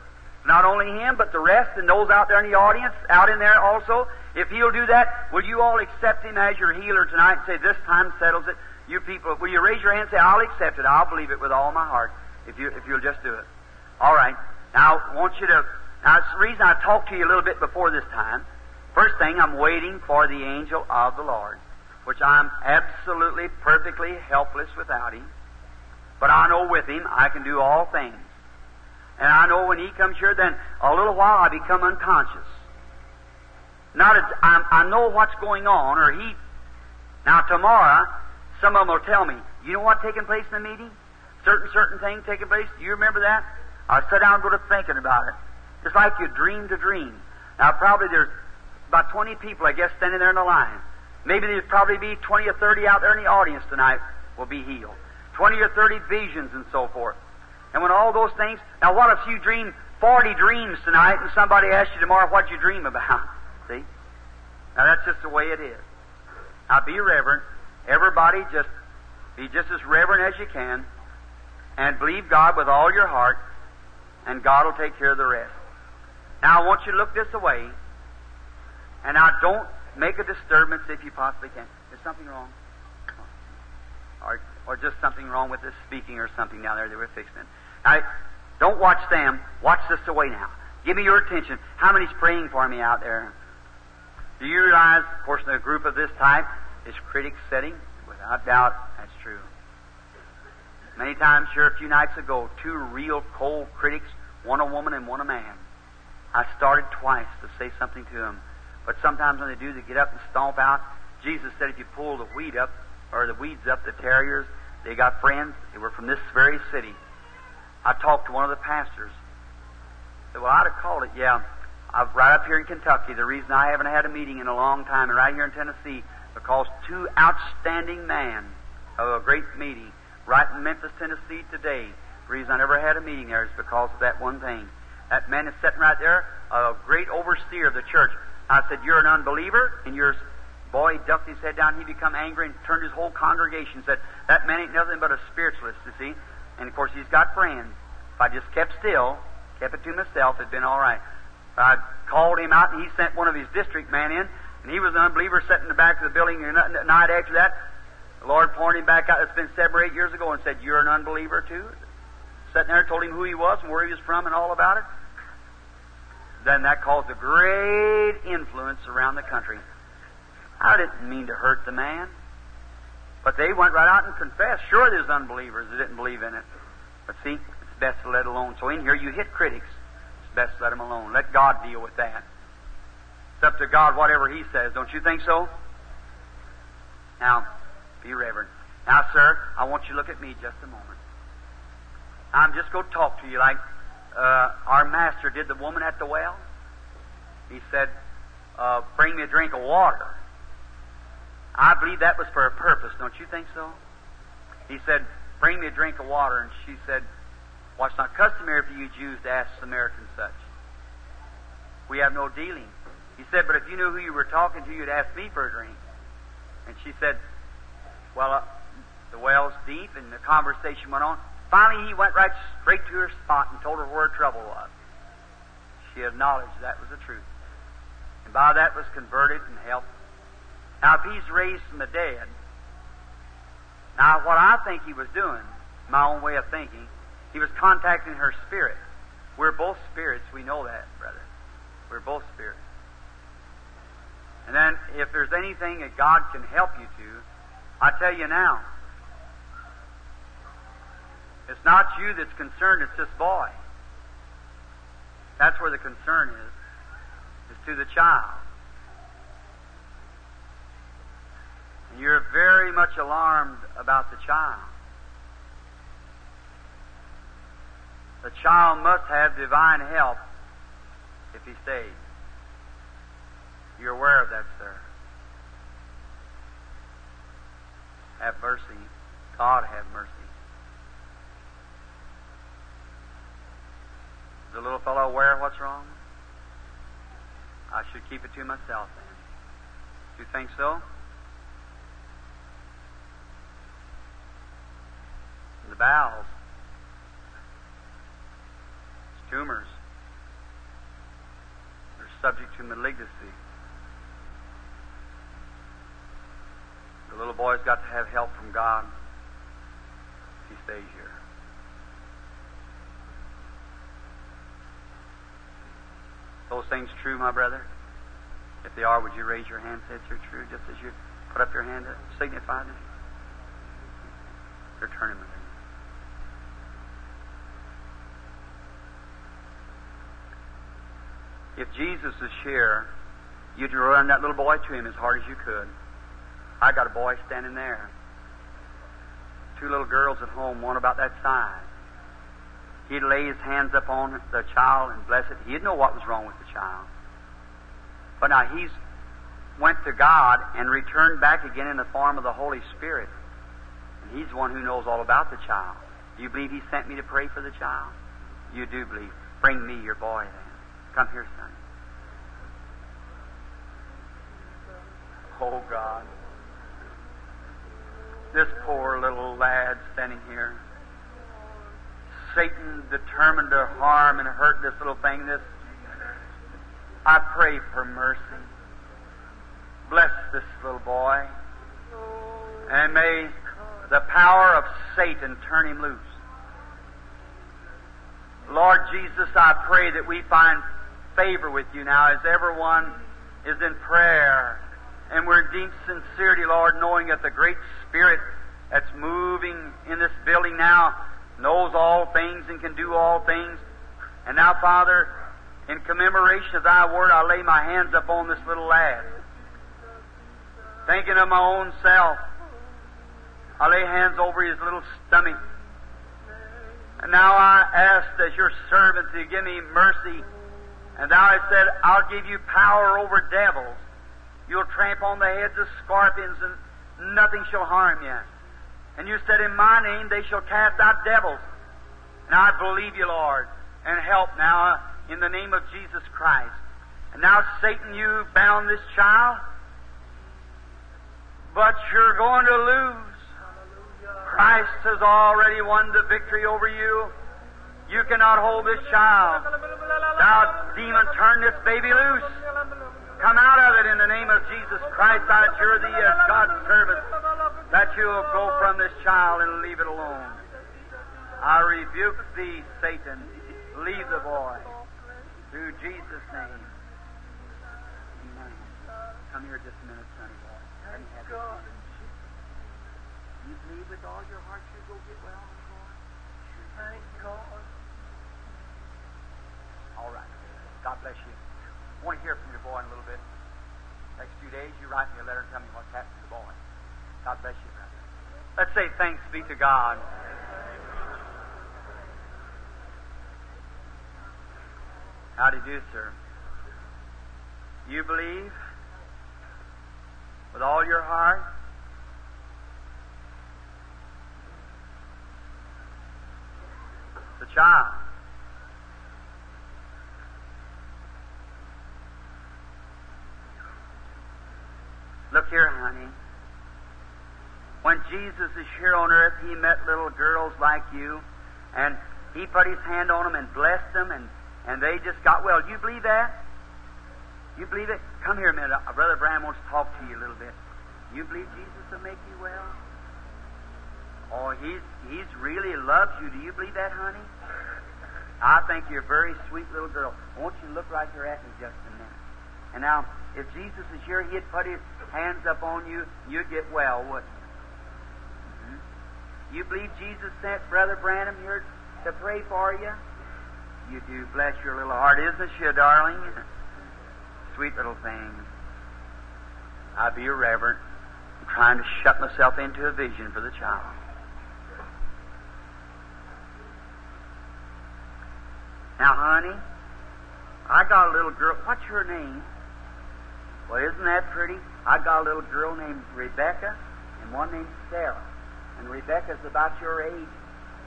A: not only him, but the rest and those out there in the audience, out in there also. If he'll do that, will you all accept him as your healer tonight and say, This time settles it? You people, will you raise your hand and say, I'll accept it. I'll believe it with all my heart if, you, if you'll just do it. All right. Now, I want you to. Now, it's the reason I talked to you a little bit before this time. First thing, I'm waiting for the angel of the Lord, which I'm absolutely, perfectly helpless without him. But I know with him I can do all things. And I know when he comes here, then a little while I become unconscious. Not as, I, I know what's going on, or he. Now tomorrow, some of them will tell me, you know what's taking place in the meeting? Certain, certain things taking place. Do you remember that? I sit down and go to thinking about it. It's like you dreamed a dream. Now probably there's about 20 people, I guess, standing there in the line. Maybe there'll probably be 20 or 30 out there in the audience tonight will be healed. 20 or 30 visions and so forth. And when all those things, now what if you dream 40 dreams tonight and somebody asks you tomorrow what you dream about? See? Now that's just the way it is. Now be reverent. Everybody just be just as reverent as you can and believe God with all your heart and God will take care of the rest. Now I want you to look this way and now don't make a disturbance if you possibly can. Is something wrong? Or, or just something wrong with this speaking or something down there that we're fixing it. Now, don't watch them. Watch this away now. Give me your attention. How many's praying for me out there? Do you realize, of course, in a group of this type, is critics setting? Without doubt, that's true. Many times here a few nights ago, two real cold critics, one a woman and one a man. I started twice to say something to them, but sometimes when they do, they get up and stomp out. Jesus said if you pull the weed up, or the weeds up, the terriers, they got friends. They were from this very city. I talked to one of the pastors. Said, well, I'd have called it, yeah. I'm right up here in Kentucky. The reason I haven't had a meeting in a long time, and right here in Tennessee, because two outstanding men of a great meeting right in Memphis, Tennessee today. The reason I never had a meeting there is because of that one thing. That man is sitting right there, a great overseer of the church. I said, You're an unbeliever, and you're boy, ducked his head down, he become angry and turned his whole congregation and said, That man ain't nothing but a spiritualist, you see. And of course, he's got friends. If I just kept still, kept it to myself, it'd been all right. I called him out, and he sent one of his district men in, and he was an unbeliever sitting in the back of the building. And the night after that, The Lord pointed him back out. It's been seven or eight years ago and said, You're an unbeliever too. Sitting there, told him who he was and where he was from and all about it. Then that caused a great influence around the country. I didn't mean to hurt the man. But they went right out and confessed. Sure, there's unbelievers that didn't believe in it. But see, it's best to let alone. So in here, you hit critics. It's best to let them alone. Let God deal with that. It's up to God, whatever He says. Don't you think so? Now, be reverent. Now, sir, I want you to look at me just a moment. I'm just going to talk to you like uh, our master did the woman at the well. He said, uh, Bring me a drink of water. I believe that was for a purpose, don't you think so? He said, Bring me a drink of water. And she said, Well, it's not customary for you Jews to ask Samaritans such. We have no dealing. He said, But if you knew who you were talking to, you'd ask me for a drink. And she said, Well, uh, the well's deep, and the conversation went on. Finally, he went right straight to her spot and told her where her trouble was. She acknowledged that was the truth. And by that was converted and helped. Now, if he's raised from the dead, now what I think he was doing, my own way of thinking, he was contacting her spirit. We're both spirits. We know that, brother. We're both spirits. And then, if there's anything that God can help you to, I tell you now, it's not you that's concerned, it's this boy. That's where the concern is, is to the child. And you're very much alarmed about the child. The child must have divine help if he stays. You're aware of that, sir. Have mercy. God have mercy. Is the little fellow aware of what's wrong? I should keep it to myself then. Do you think so? The bowels. It's tumors. They're subject to malignancy. The little boy's got to have help from God if he stays here. Those things true, my brother? If they are, would you raise your hand say they're true, just as you put up your hand to signify them? You're turning with If Jesus is here, you'd run that little boy to him as hard as you could. I got a boy standing there. Two little girls at home, one about that size. He'd lay his hands up on the child and bless it. He'd know what was wrong with the child. But now he's went to God and returned back again in the form of the Holy Spirit. And he's the one who knows all about the child. Do you believe he sent me to pray for the child? You do believe. Bring me your boy then. Come here, son. Oh, God. This poor little lad standing here. Satan determined to harm and hurt this little thing. This, I pray for mercy. Bless this little boy. And may the power of Satan turn him loose. Lord Jesus, I pray that we find favor with you now as everyone is in prayer. And we're in deep sincerity, Lord, knowing that the great Spirit that's moving in this building now knows all things and can do all things. And now, Father, in commemoration of Thy Word, I lay my hands upon this little lad. Thinking of my own self, I lay hands over his little stomach. And now I ask as your servant to give me mercy. And thou hast said, I'll give you power over devils. You'll tramp on the heads of scorpions and nothing shall harm you. And you said, In my name they shall cast out devils. And I believe you, Lord, and help now uh, in the name of Jesus Christ. And now, Satan, you bound this child, but you're going to lose. Hallelujah. Christ has already won the victory over you. You cannot hold this child. Thou demon, turn this baby loose. Come out of it in the name of Jesus Christ. I adjure thee as God's servant. that you'll go from this child and leave it alone. I rebuke thee, Satan. Leave the boy. Through Jesus' name. Amen. Come here just a minute, sonny boy. Have
B: God.
A: You believe with all your heart you'll go get well, boy?
B: Thank God.
A: All right. God bless you. I want to hear from your boy in a little bit. Next few days, you write me a letter and tell me what's happened to the boy. God bless you. Let's say thanks be to God. How do you do, sir? You believe with all your heart? The child. Look here, honey. When Jesus is here on earth, he met little girls like you, and he put his hand on them and blessed them, and, and they just got well. You believe that? You believe it? Come here a minute. Uh, Brother Branham wants to talk to you a little bit. You believe Jesus will make you well? Oh, he's he's really loves you. Do you believe that, honey? I think you're a very sweet little girl. Won't you look right here at me just a minute? And now, if Jesus is here, he'd put his hands up on you, you'd get well, wouldn't you? Believe Jesus sent Brother Branham here to pray for you? You do. Bless your little heart. Isn't she darling? Sweet little thing. I be irreverent. I'm trying to shut myself into a vision for the child. Now, honey, I got a little girl. What's her name? Well, isn't that pretty? I got a little girl named Rebecca and one named Sarah. And Rebecca's about your age.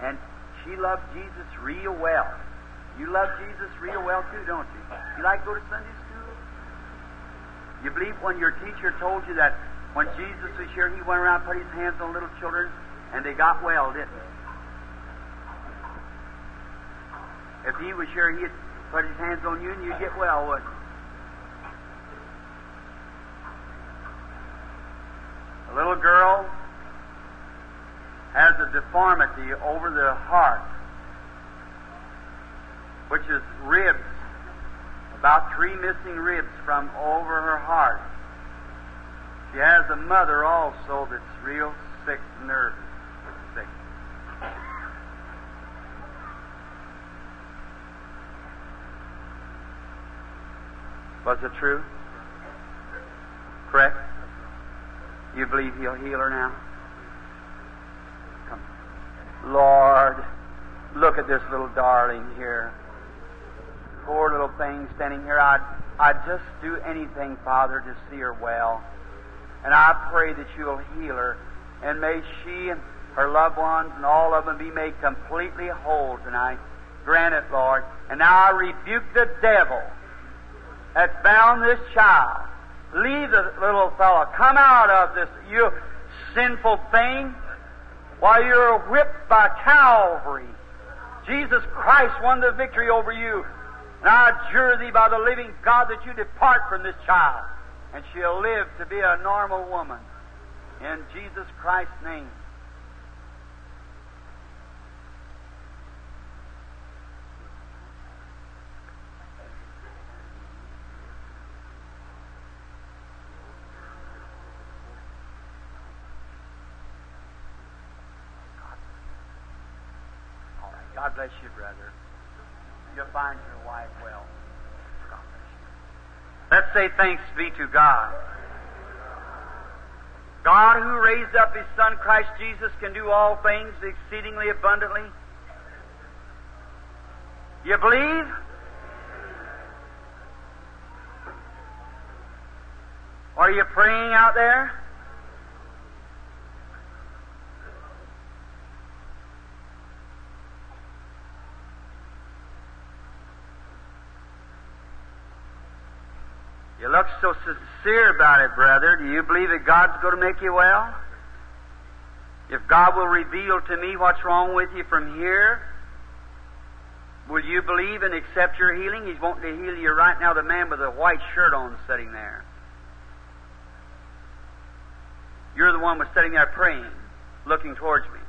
A: And she loved Jesus real well. You love Jesus real well too, don't you? You like to go to Sunday school? You believe when your teacher told you that when Jesus was here, he went around put his hands on little children and they got well, didn't he? If he was here, he'd put his hands on you and you'd get well, wouldn't you? A little girl has a deformity over the heart, which is ribs, about three missing ribs from over her heart. She has a mother also that's real sick, nervous, sick. Was it true? Correct? You believe He'll heal her now? Lord, look at this little darling here. Poor little thing standing here. I'd, I'd just do anything, Father, to see her well. And I pray that you'll heal her. And may she and her loved ones and all of them be made completely whole tonight. Grant it, Lord. And now I rebuke the devil that's bound this child. Leave the little fellow. Come out of this, you sinful thing, while you're whipped by Calvary. Jesus Christ won the victory over you. And I adjure thee by the living God that you depart from this child, and she'll live to be a normal woman. In Jesus Christ's name. All right. God bless you, brother. You'll find your wife well. God bless you. Let's say thanks be to God. God who raised up His Son Christ Jesus can do all things exceedingly abundantly. You believe? Are you praying out there? You look so sincere about it, brother. Do you believe that God's going to make you well? If God will reveal to me what's wrong with you from here, will you believe and accept your healing? He's wanting to heal you right now, the man with the white shirt on sitting there. You're the one was sitting there praying, looking towards me.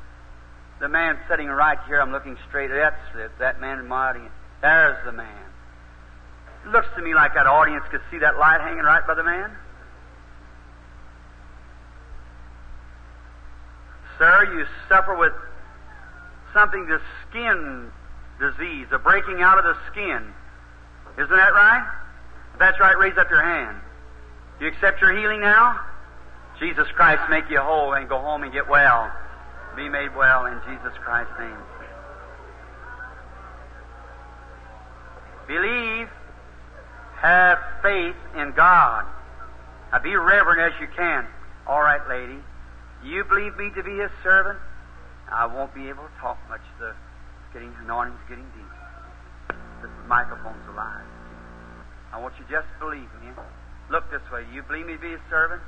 A: The man sitting right here, I'm looking straight. That's it. That man in my audience. There's the man. Looks to me like that audience could see that light hanging right by the man. Sir, you suffer with something, the skin disease, a breaking out of the skin. Isn't that right? If that's right, raise up your hand. You accept your healing now? Jesus Christ make you whole and go home and get well. Be made well in Jesus Christ's name. Believe, have faith in God. Now be reverent as you can. All right, lady. You believe me to be His servant? I won't be able to talk much. The getting anointing's getting deep. This microphone's alive. I want you just to believe me. Look this way. You believe me to be His servant?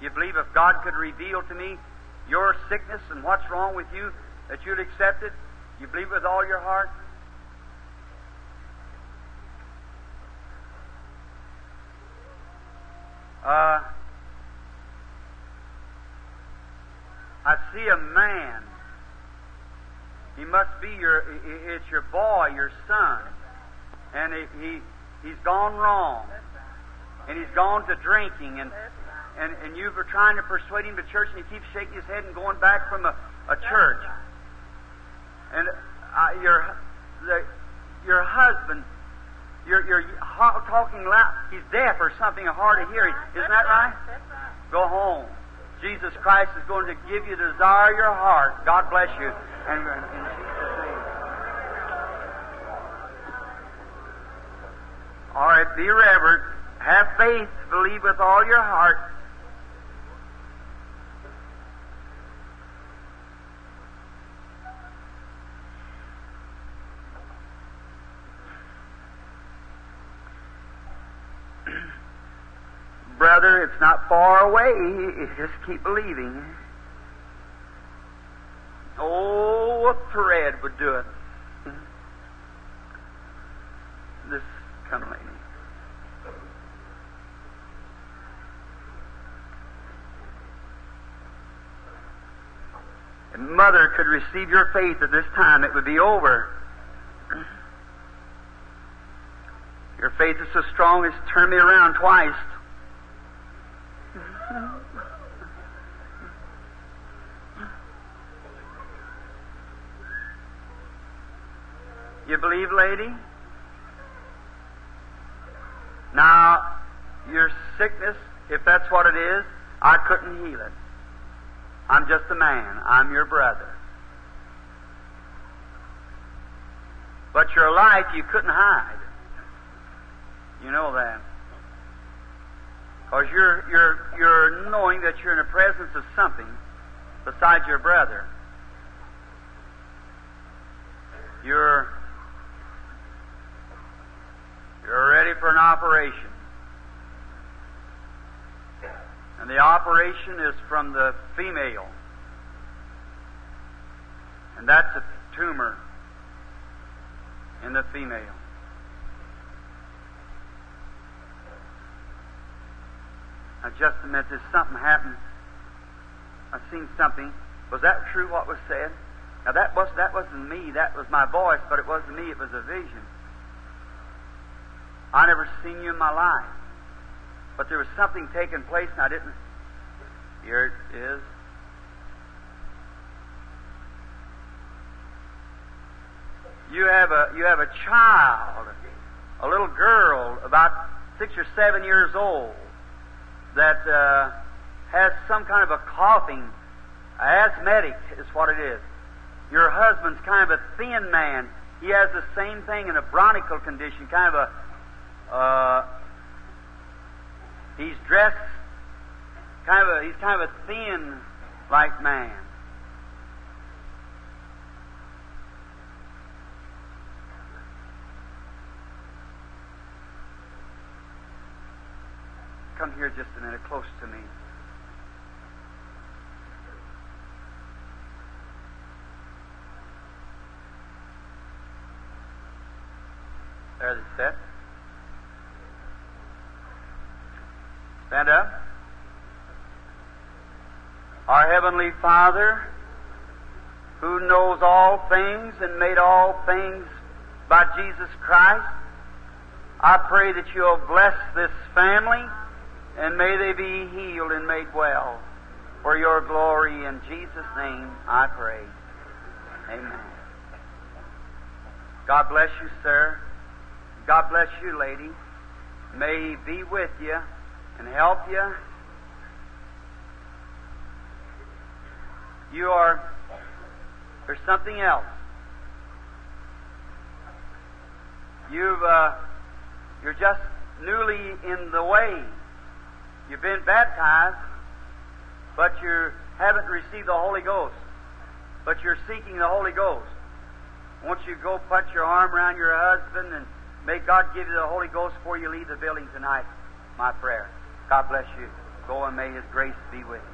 A: You believe if God could reveal to me your sickness and what's wrong with you, that you'd accept it? You believe with all your heart? Uh, I see a man. He must be your, it's your boy, your son. And he, he he's gone wrong. And he's gone to drinking and, and, and you were trying to persuade him to church and he keeps shaking his head and going back from a, a church. And uh, your, the, your husband, you're, you're talking loud. He's deaf or something, hard to hear. Isn't that right? Go home. Jesus Christ is going to give you the desire of your heart. God bless you. And in Jesus' name. All right, be reverent. Have faith. Believe with all your heart. Brother, it's not far away. Just keep believing. Oh, a thread would do it. This, come, lady. If mother could receive your faith at this time, it would be over. Your faith is so strong, it's turned me around twice. You believe, lady? Now, your sickness, if that's what it is, I couldn't heal it. I'm just a man. I'm your brother. But your life you couldn't hide. You know that. Because you're, you're, you're knowing that you're in the presence of something besides your brother. You're, you're ready for an operation. And the operation is from the female. And that's a tumor in the female. Now, just a minute, there's something happened. I seen something. Was that true? What was said? Now that was that wasn't me. That was my voice, but it wasn't me. It was a vision. I never seen you in my life, but there was something taking place, and I didn't. Here it is. You have a you have a child, a little girl about six or seven years old that uh, has some kind of a coughing, asthmatic is what it is. Your husband's kind of a thin man. He has the same thing in a bronchial condition, kind of a. Uh, he's dressed kind of a. He's kind of a thin, like man. come here just a minute, close to me. There's it set. Stand up. Heavenly Father, who knows all things and made all things by Jesus Christ, I pray that you'll bless this family and may they be healed and made well. For your glory in Jesus' name I pray. Amen. God bless you, sir. God bless you, lady. May He be with you and help you. You are, there's something else. You've, uh, you're just newly in the way. You've been baptized, but you haven't received the Holy Ghost. But you're seeking the Holy Ghost. Won't you go put your arm around your husband and may God give you the Holy Ghost before you leave the building tonight? My prayer. God bless you. Go and may His grace be with you.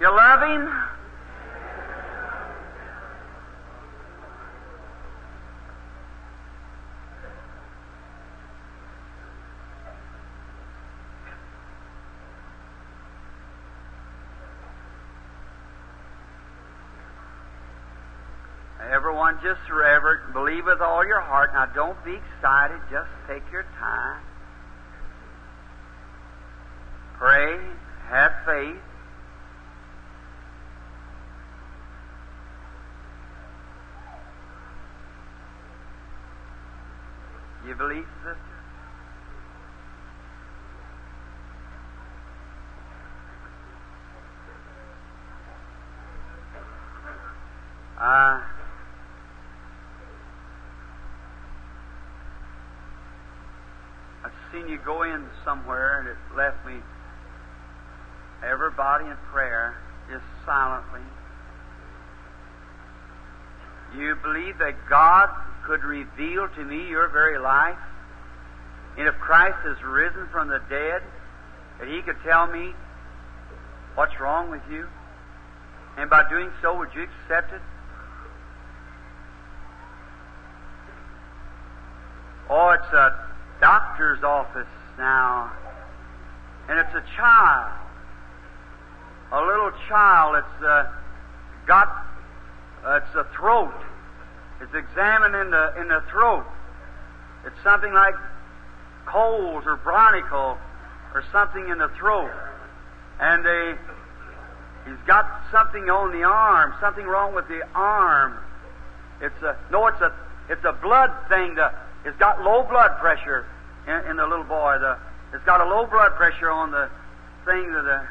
A: You love Him? Everyone just reverent. Believe with all your heart. Now don't be excited. Just take your time. Pray. Have faith. You believe, sister? Uh, I've seen you go in somewhere and it left me everybody in prayer just silently. You believe that God could reveal to me your very life? And if Christ has risen from the dead, that He could tell me what's wrong with you? And by doing so, would you accept it? Oh, it's a doctor's office now. And it's a child. A little child that's uh, got, uh, it's a throat. It's examined in the, in the throat. It's something like colds or bronchial or something in the throat. And they, he's got something on the arm, something wrong with the arm. It's a, no, it's a, it's a blood thing. The, it's got low blood pressure in, in the little boy. The, it's got a low blood pressure on the thing that the.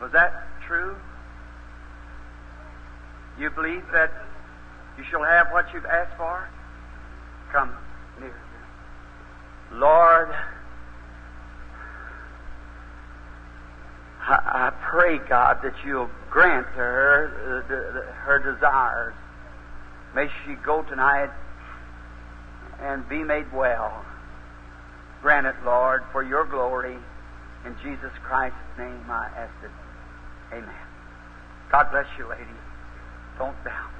A: Was that true? You believe that you shall have what you've asked for? Come near. Lord, I, pray, God, that you'll grant her uh, her desires. May she go tonight and be made well. Grant it, Lord, for your glory. In Jesus Christ's name I ask it. Amen. God bless you, lady. Don't doubt.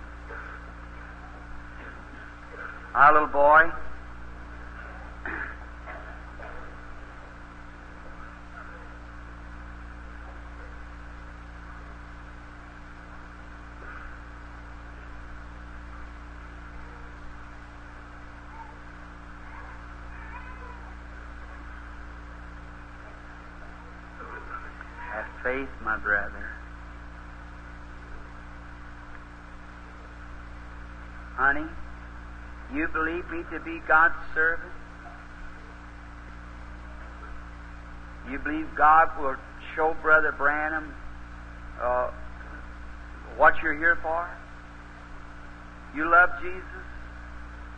A: Our little boy. Have faith, my brother. Honey, you believe me to be God's servant? You believe God will show Brother Branham uh, what you're here for? You love Jesus?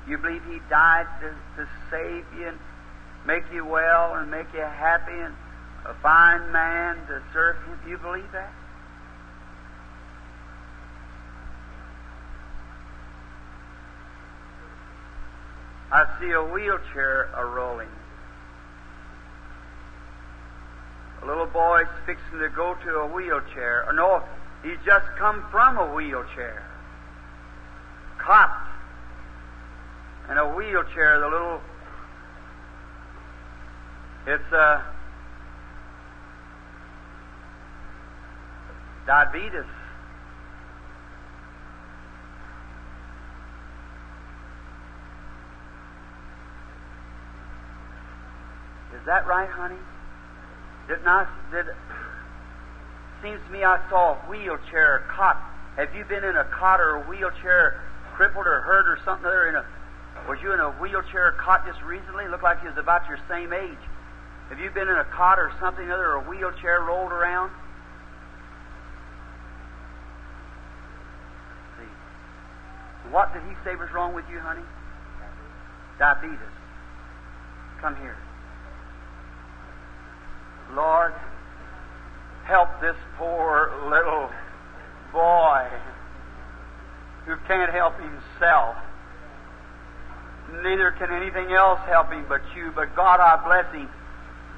A: You believe He died to, to save you and make you well and make you happy and a fine man to serve Him? You believe that? I see a wheelchair a rolling. A little boy's fixing to go to a wheelchair. Or no, He's just come from a wheelchair. Cot. And a wheelchair, the little. It's a. Diabetes. Is that right, honey? Did not did seems to me I saw a wheelchair cot. Have you been in a cot or a wheelchair crippled or hurt or something other in a was you in a wheelchair cot just recently? Looked like you was about your same age. Have you been in a cot or something other or a wheelchair rolled around? see. What did he say was wrong with you, honey? Diabetes. Come here. Lord, help this poor little boy who can't help himself. Neither can anything else help him but you. But God, I bless him.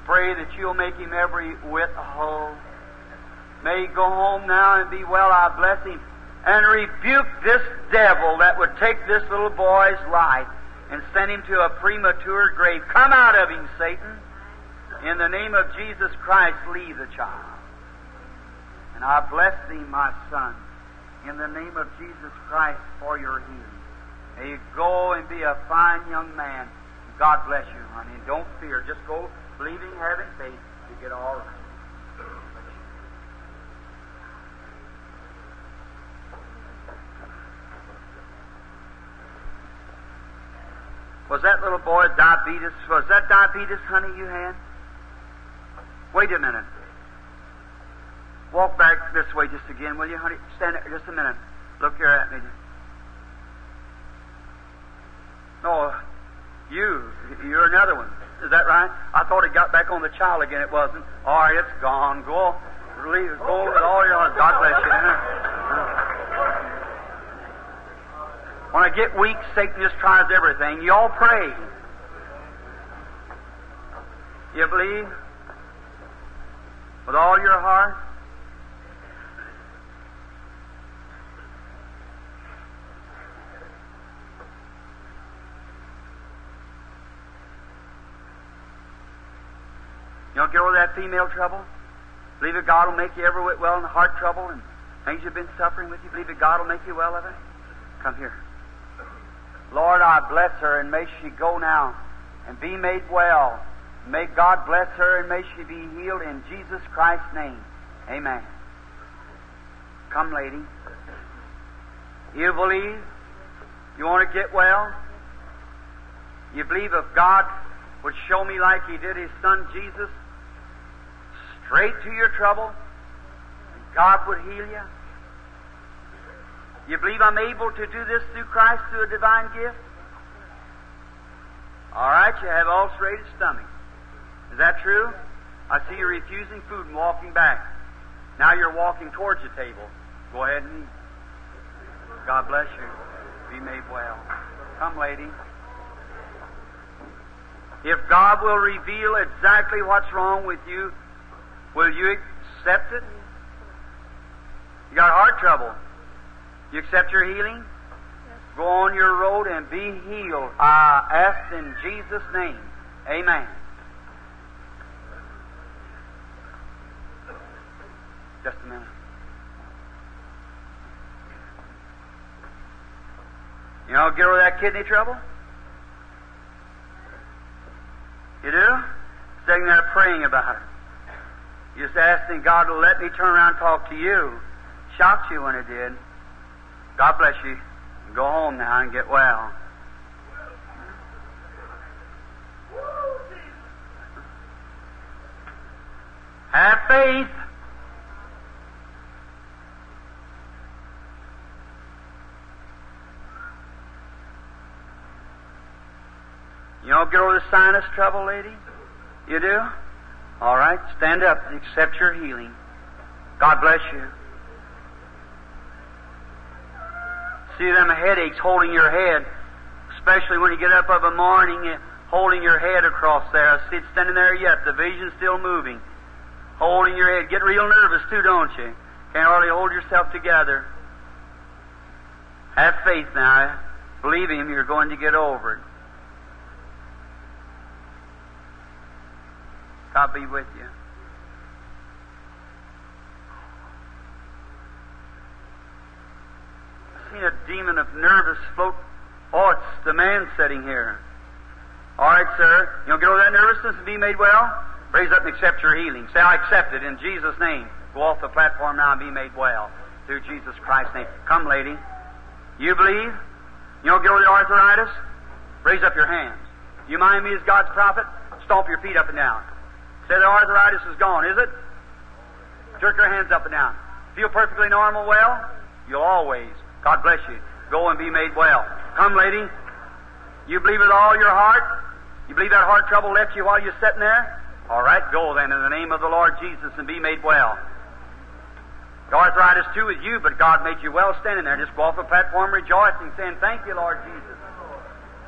A: Pray that you'll make him every whit whole. May he go home now and be well. I bless him. And rebuke this devil that would take this little boy's life and send him to a premature grave. Come out of him, Satan. In the name of Jesus Christ, leave the child. And I bless thee, my son, in the name of Jesus Christ for your healing. May you go and be a fine young man. God bless you, honey. And don't fear. Just go believing, having faith. You get all right. Was that little boy diabetes? Was that diabetes, honey, you had? Wait a minute. Walk back this way just again, will you, honey? Stand there just a minute. Look here at me. No, you. You're another one. Is that right? I thought it got back on the child again. It wasn't. All right, it's gone. Go, leave, go with all your heart. God bless you. When I get weak, Satan just tries everything. You all pray. You believe? With all your heart? You don't get over that female trouble? Believe that God will make you ever well in the heart trouble and things you've been suffering with. You believe that God will make you well of it? Come here. Lord, I bless her and may she go now and be made well. May God bless her and may she be healed in Jesus Christ's name. Amen. Come, lady. You believe? You want to get well? You believe if God would show me like He did His Son Jesus, straight to your trouble, and God would heal you? You believe I'm able to do this through Christ through a divine gift? All right, you have ulcerated stomach. Is that true? I see you're refusing food and walking back. Now you're walking towards the table. Go ahead and eat. God bless you. Be made well. Come, lady. If God will reveal exactly what's wrong with you, will you accept it? You got heart trouble. You accept your healing? Go on your road and be healed. I ask in Jesus' name. Amen. Just a minute. You know, get over that kidney trouble? You do? Sitting there praying about it. Just asking God to let me turn around and talk to you. Shocked you when it did. God bless you. Go home now and get well. Have faith. You don't get over the sinus trouble, lady? You do? All right, stand up. And accept your healing. God bless you. See them headaches holding your head, especially when you get up of a morning holding your head across there. I see it standing there yet. The vision's still moving. Holding your head. Get real nervous too, don't you? Can't hardly hold yourself together. Have faith now. Believe Him, you're going to get over it. God be with you. I've seen a demon of nervous float. Oh, it's the man sitting here. All right, sir. You'll get over that nervousness and be made well? Raise up and accept your healing. Say, I accept it in Jesus' name. Go off the platform now and be made well. Through Jesus Christ's name. Come, lady. You believe? You don't get over the arthritis? Raise up your hands. You mind me as God's prophet? Stomp your feet up and down. Say the arthritis is gone, is it? Jerk your hands up and down. Feel perfectly normal well? You'll always. God bless you. Go and be made well. Come, lady. You believe with all your heart? You believe that heart trouble left you while you're sitting there? All right, go then in the name of the Lord Jesus and be made well. The arthritis too is you, but God made you well standing there. Just go off the platform rejoicing, saying, Thank you, Lord Jesus.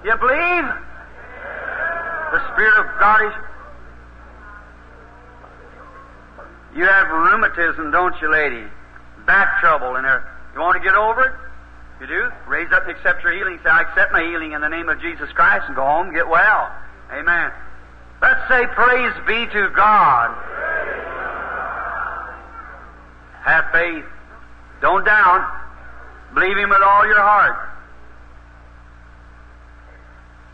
A: You believe? The Spirit of God is. You have rheumatism, don't you, lady? Back trouble and there. You want to get over it? You do? Raise up and accept your healing. Say, I accept my healing in the name of Jesus Christ and go home and get well. Amen. Let's say, Praise be to God. Have faith. Don't doubt. Believe Him with all your heart.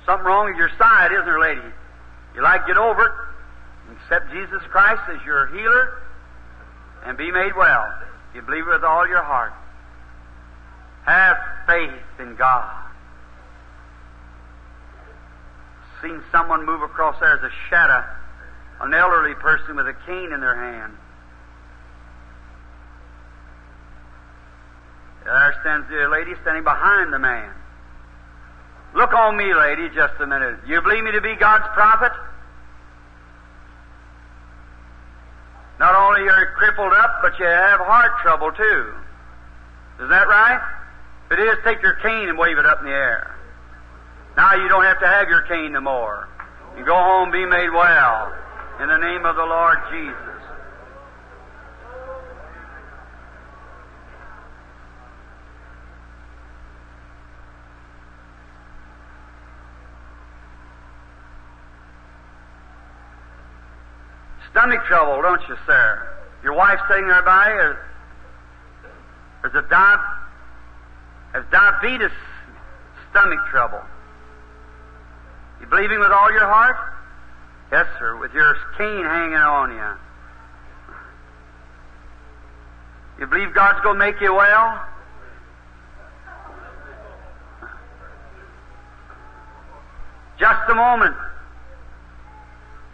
A: Something wrong with your side, isn't there, lady? You like to get over it. Accept Jesus Christ as your healer and be made well. You believe it with all your heart. Have faith in God. Seen someone move across there as a shadow, an elderly person with a cane in their hand. There stands the lady standing behind the man. Look on me, lady, just a minute. You believe me to be God's prophet? Not only you're crippled up, but you have heart trouble too. Is that right? If it is, take your cane and wave it up in the air. Now you don't have to have your cane no more. You go home, be made well. In the name of the Lord Jesus. Stomach trouble, don't you, sir? Your wife sitting there by you, there's a di- has diabetes stomach trouble. You believing with all your heart? Yes, sir, with your cane hanging on you. You believe God's going to make you well? Just a moment.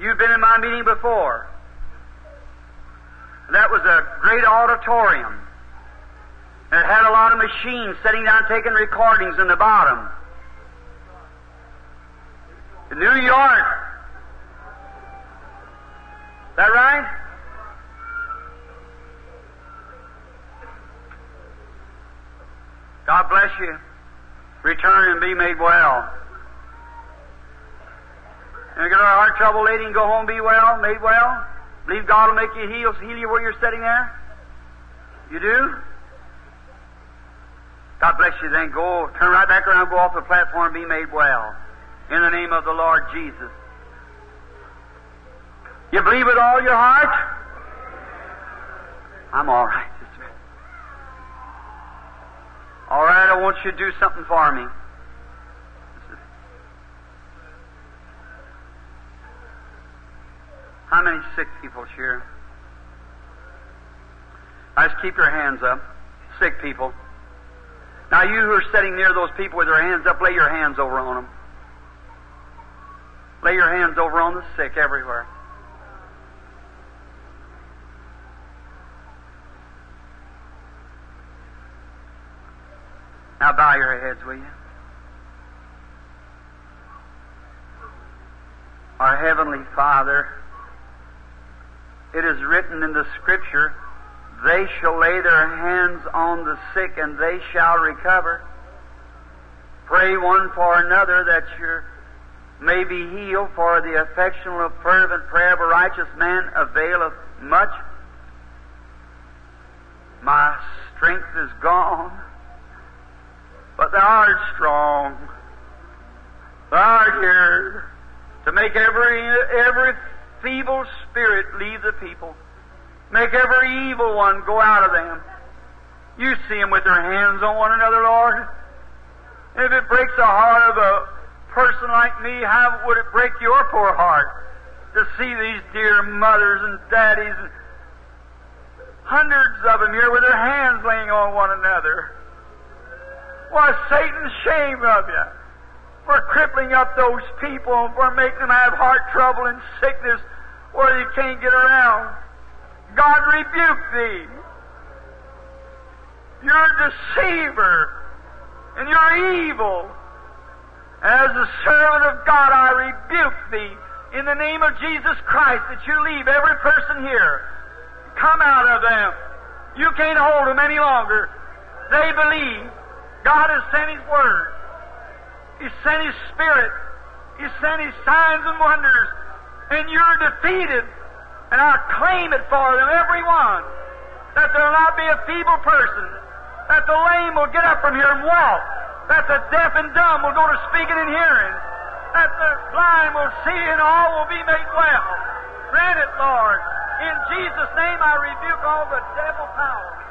A: You've been in my meeting before. That was a great auditorium. It had a lot of machines sitting down taking recordings in the bottom. In New York. Is that right? God bless you. Return and be made well. And get a heart trouble, lady, and go home, be well, made well. Believe God will make you heal, heal you where you're sitting there. You do? God bless you. Then go, turn right back around, go off the platform, be made well. In the name of the Lord Jesus. You believe with all your heart? I'm all right, sister. All right, I want you to do something for me. How many sick people here? I just keep your hands up. Sick people. Now, you who are sitting near those people with their hands up, lay your hands over on them. Lay your hands over on the sick everywhere. Now, bow your heads, will you? Our Heavenly Father, it is written in the Scripture, they shall lay their hands on the sick and they shall recover. Pray one for another that you may be healed, for the affectional fervent prayer of a righteous man availeth much. My strength is gone, but thou art strong. Thou art here to make every every feeble spirit leave the people. Make every evil one go out of them. You see them with their hands on one another, Lord. If it breaks the heart of a person like me, how would it break your poor heart to see these dear mothers and daddies and hundreds of them here with their hands laying on one another? Why, Satan, shame of you for crippling up those people and for making them have heart trouble and sickness where they can't get around. God rebuke thee. You're a deceiver and you're evil. As a servant of God, I rebuke thee in the name of Jesus Christ that you leave every person here. Come out of them. You can't hold them any longer. They believe. God has sent His Word. He sent His Spirit. He sent His signs and wonders. And you're defeated. And I claim it for them, every one. That there will not be a feeble person. That the lame will get up from here and walk. That the deaf and dumb will go to speaking and hearing. That the blind will see and all will be made well. Grant it, Lord. In Jesus' name I rebuke all the devil power.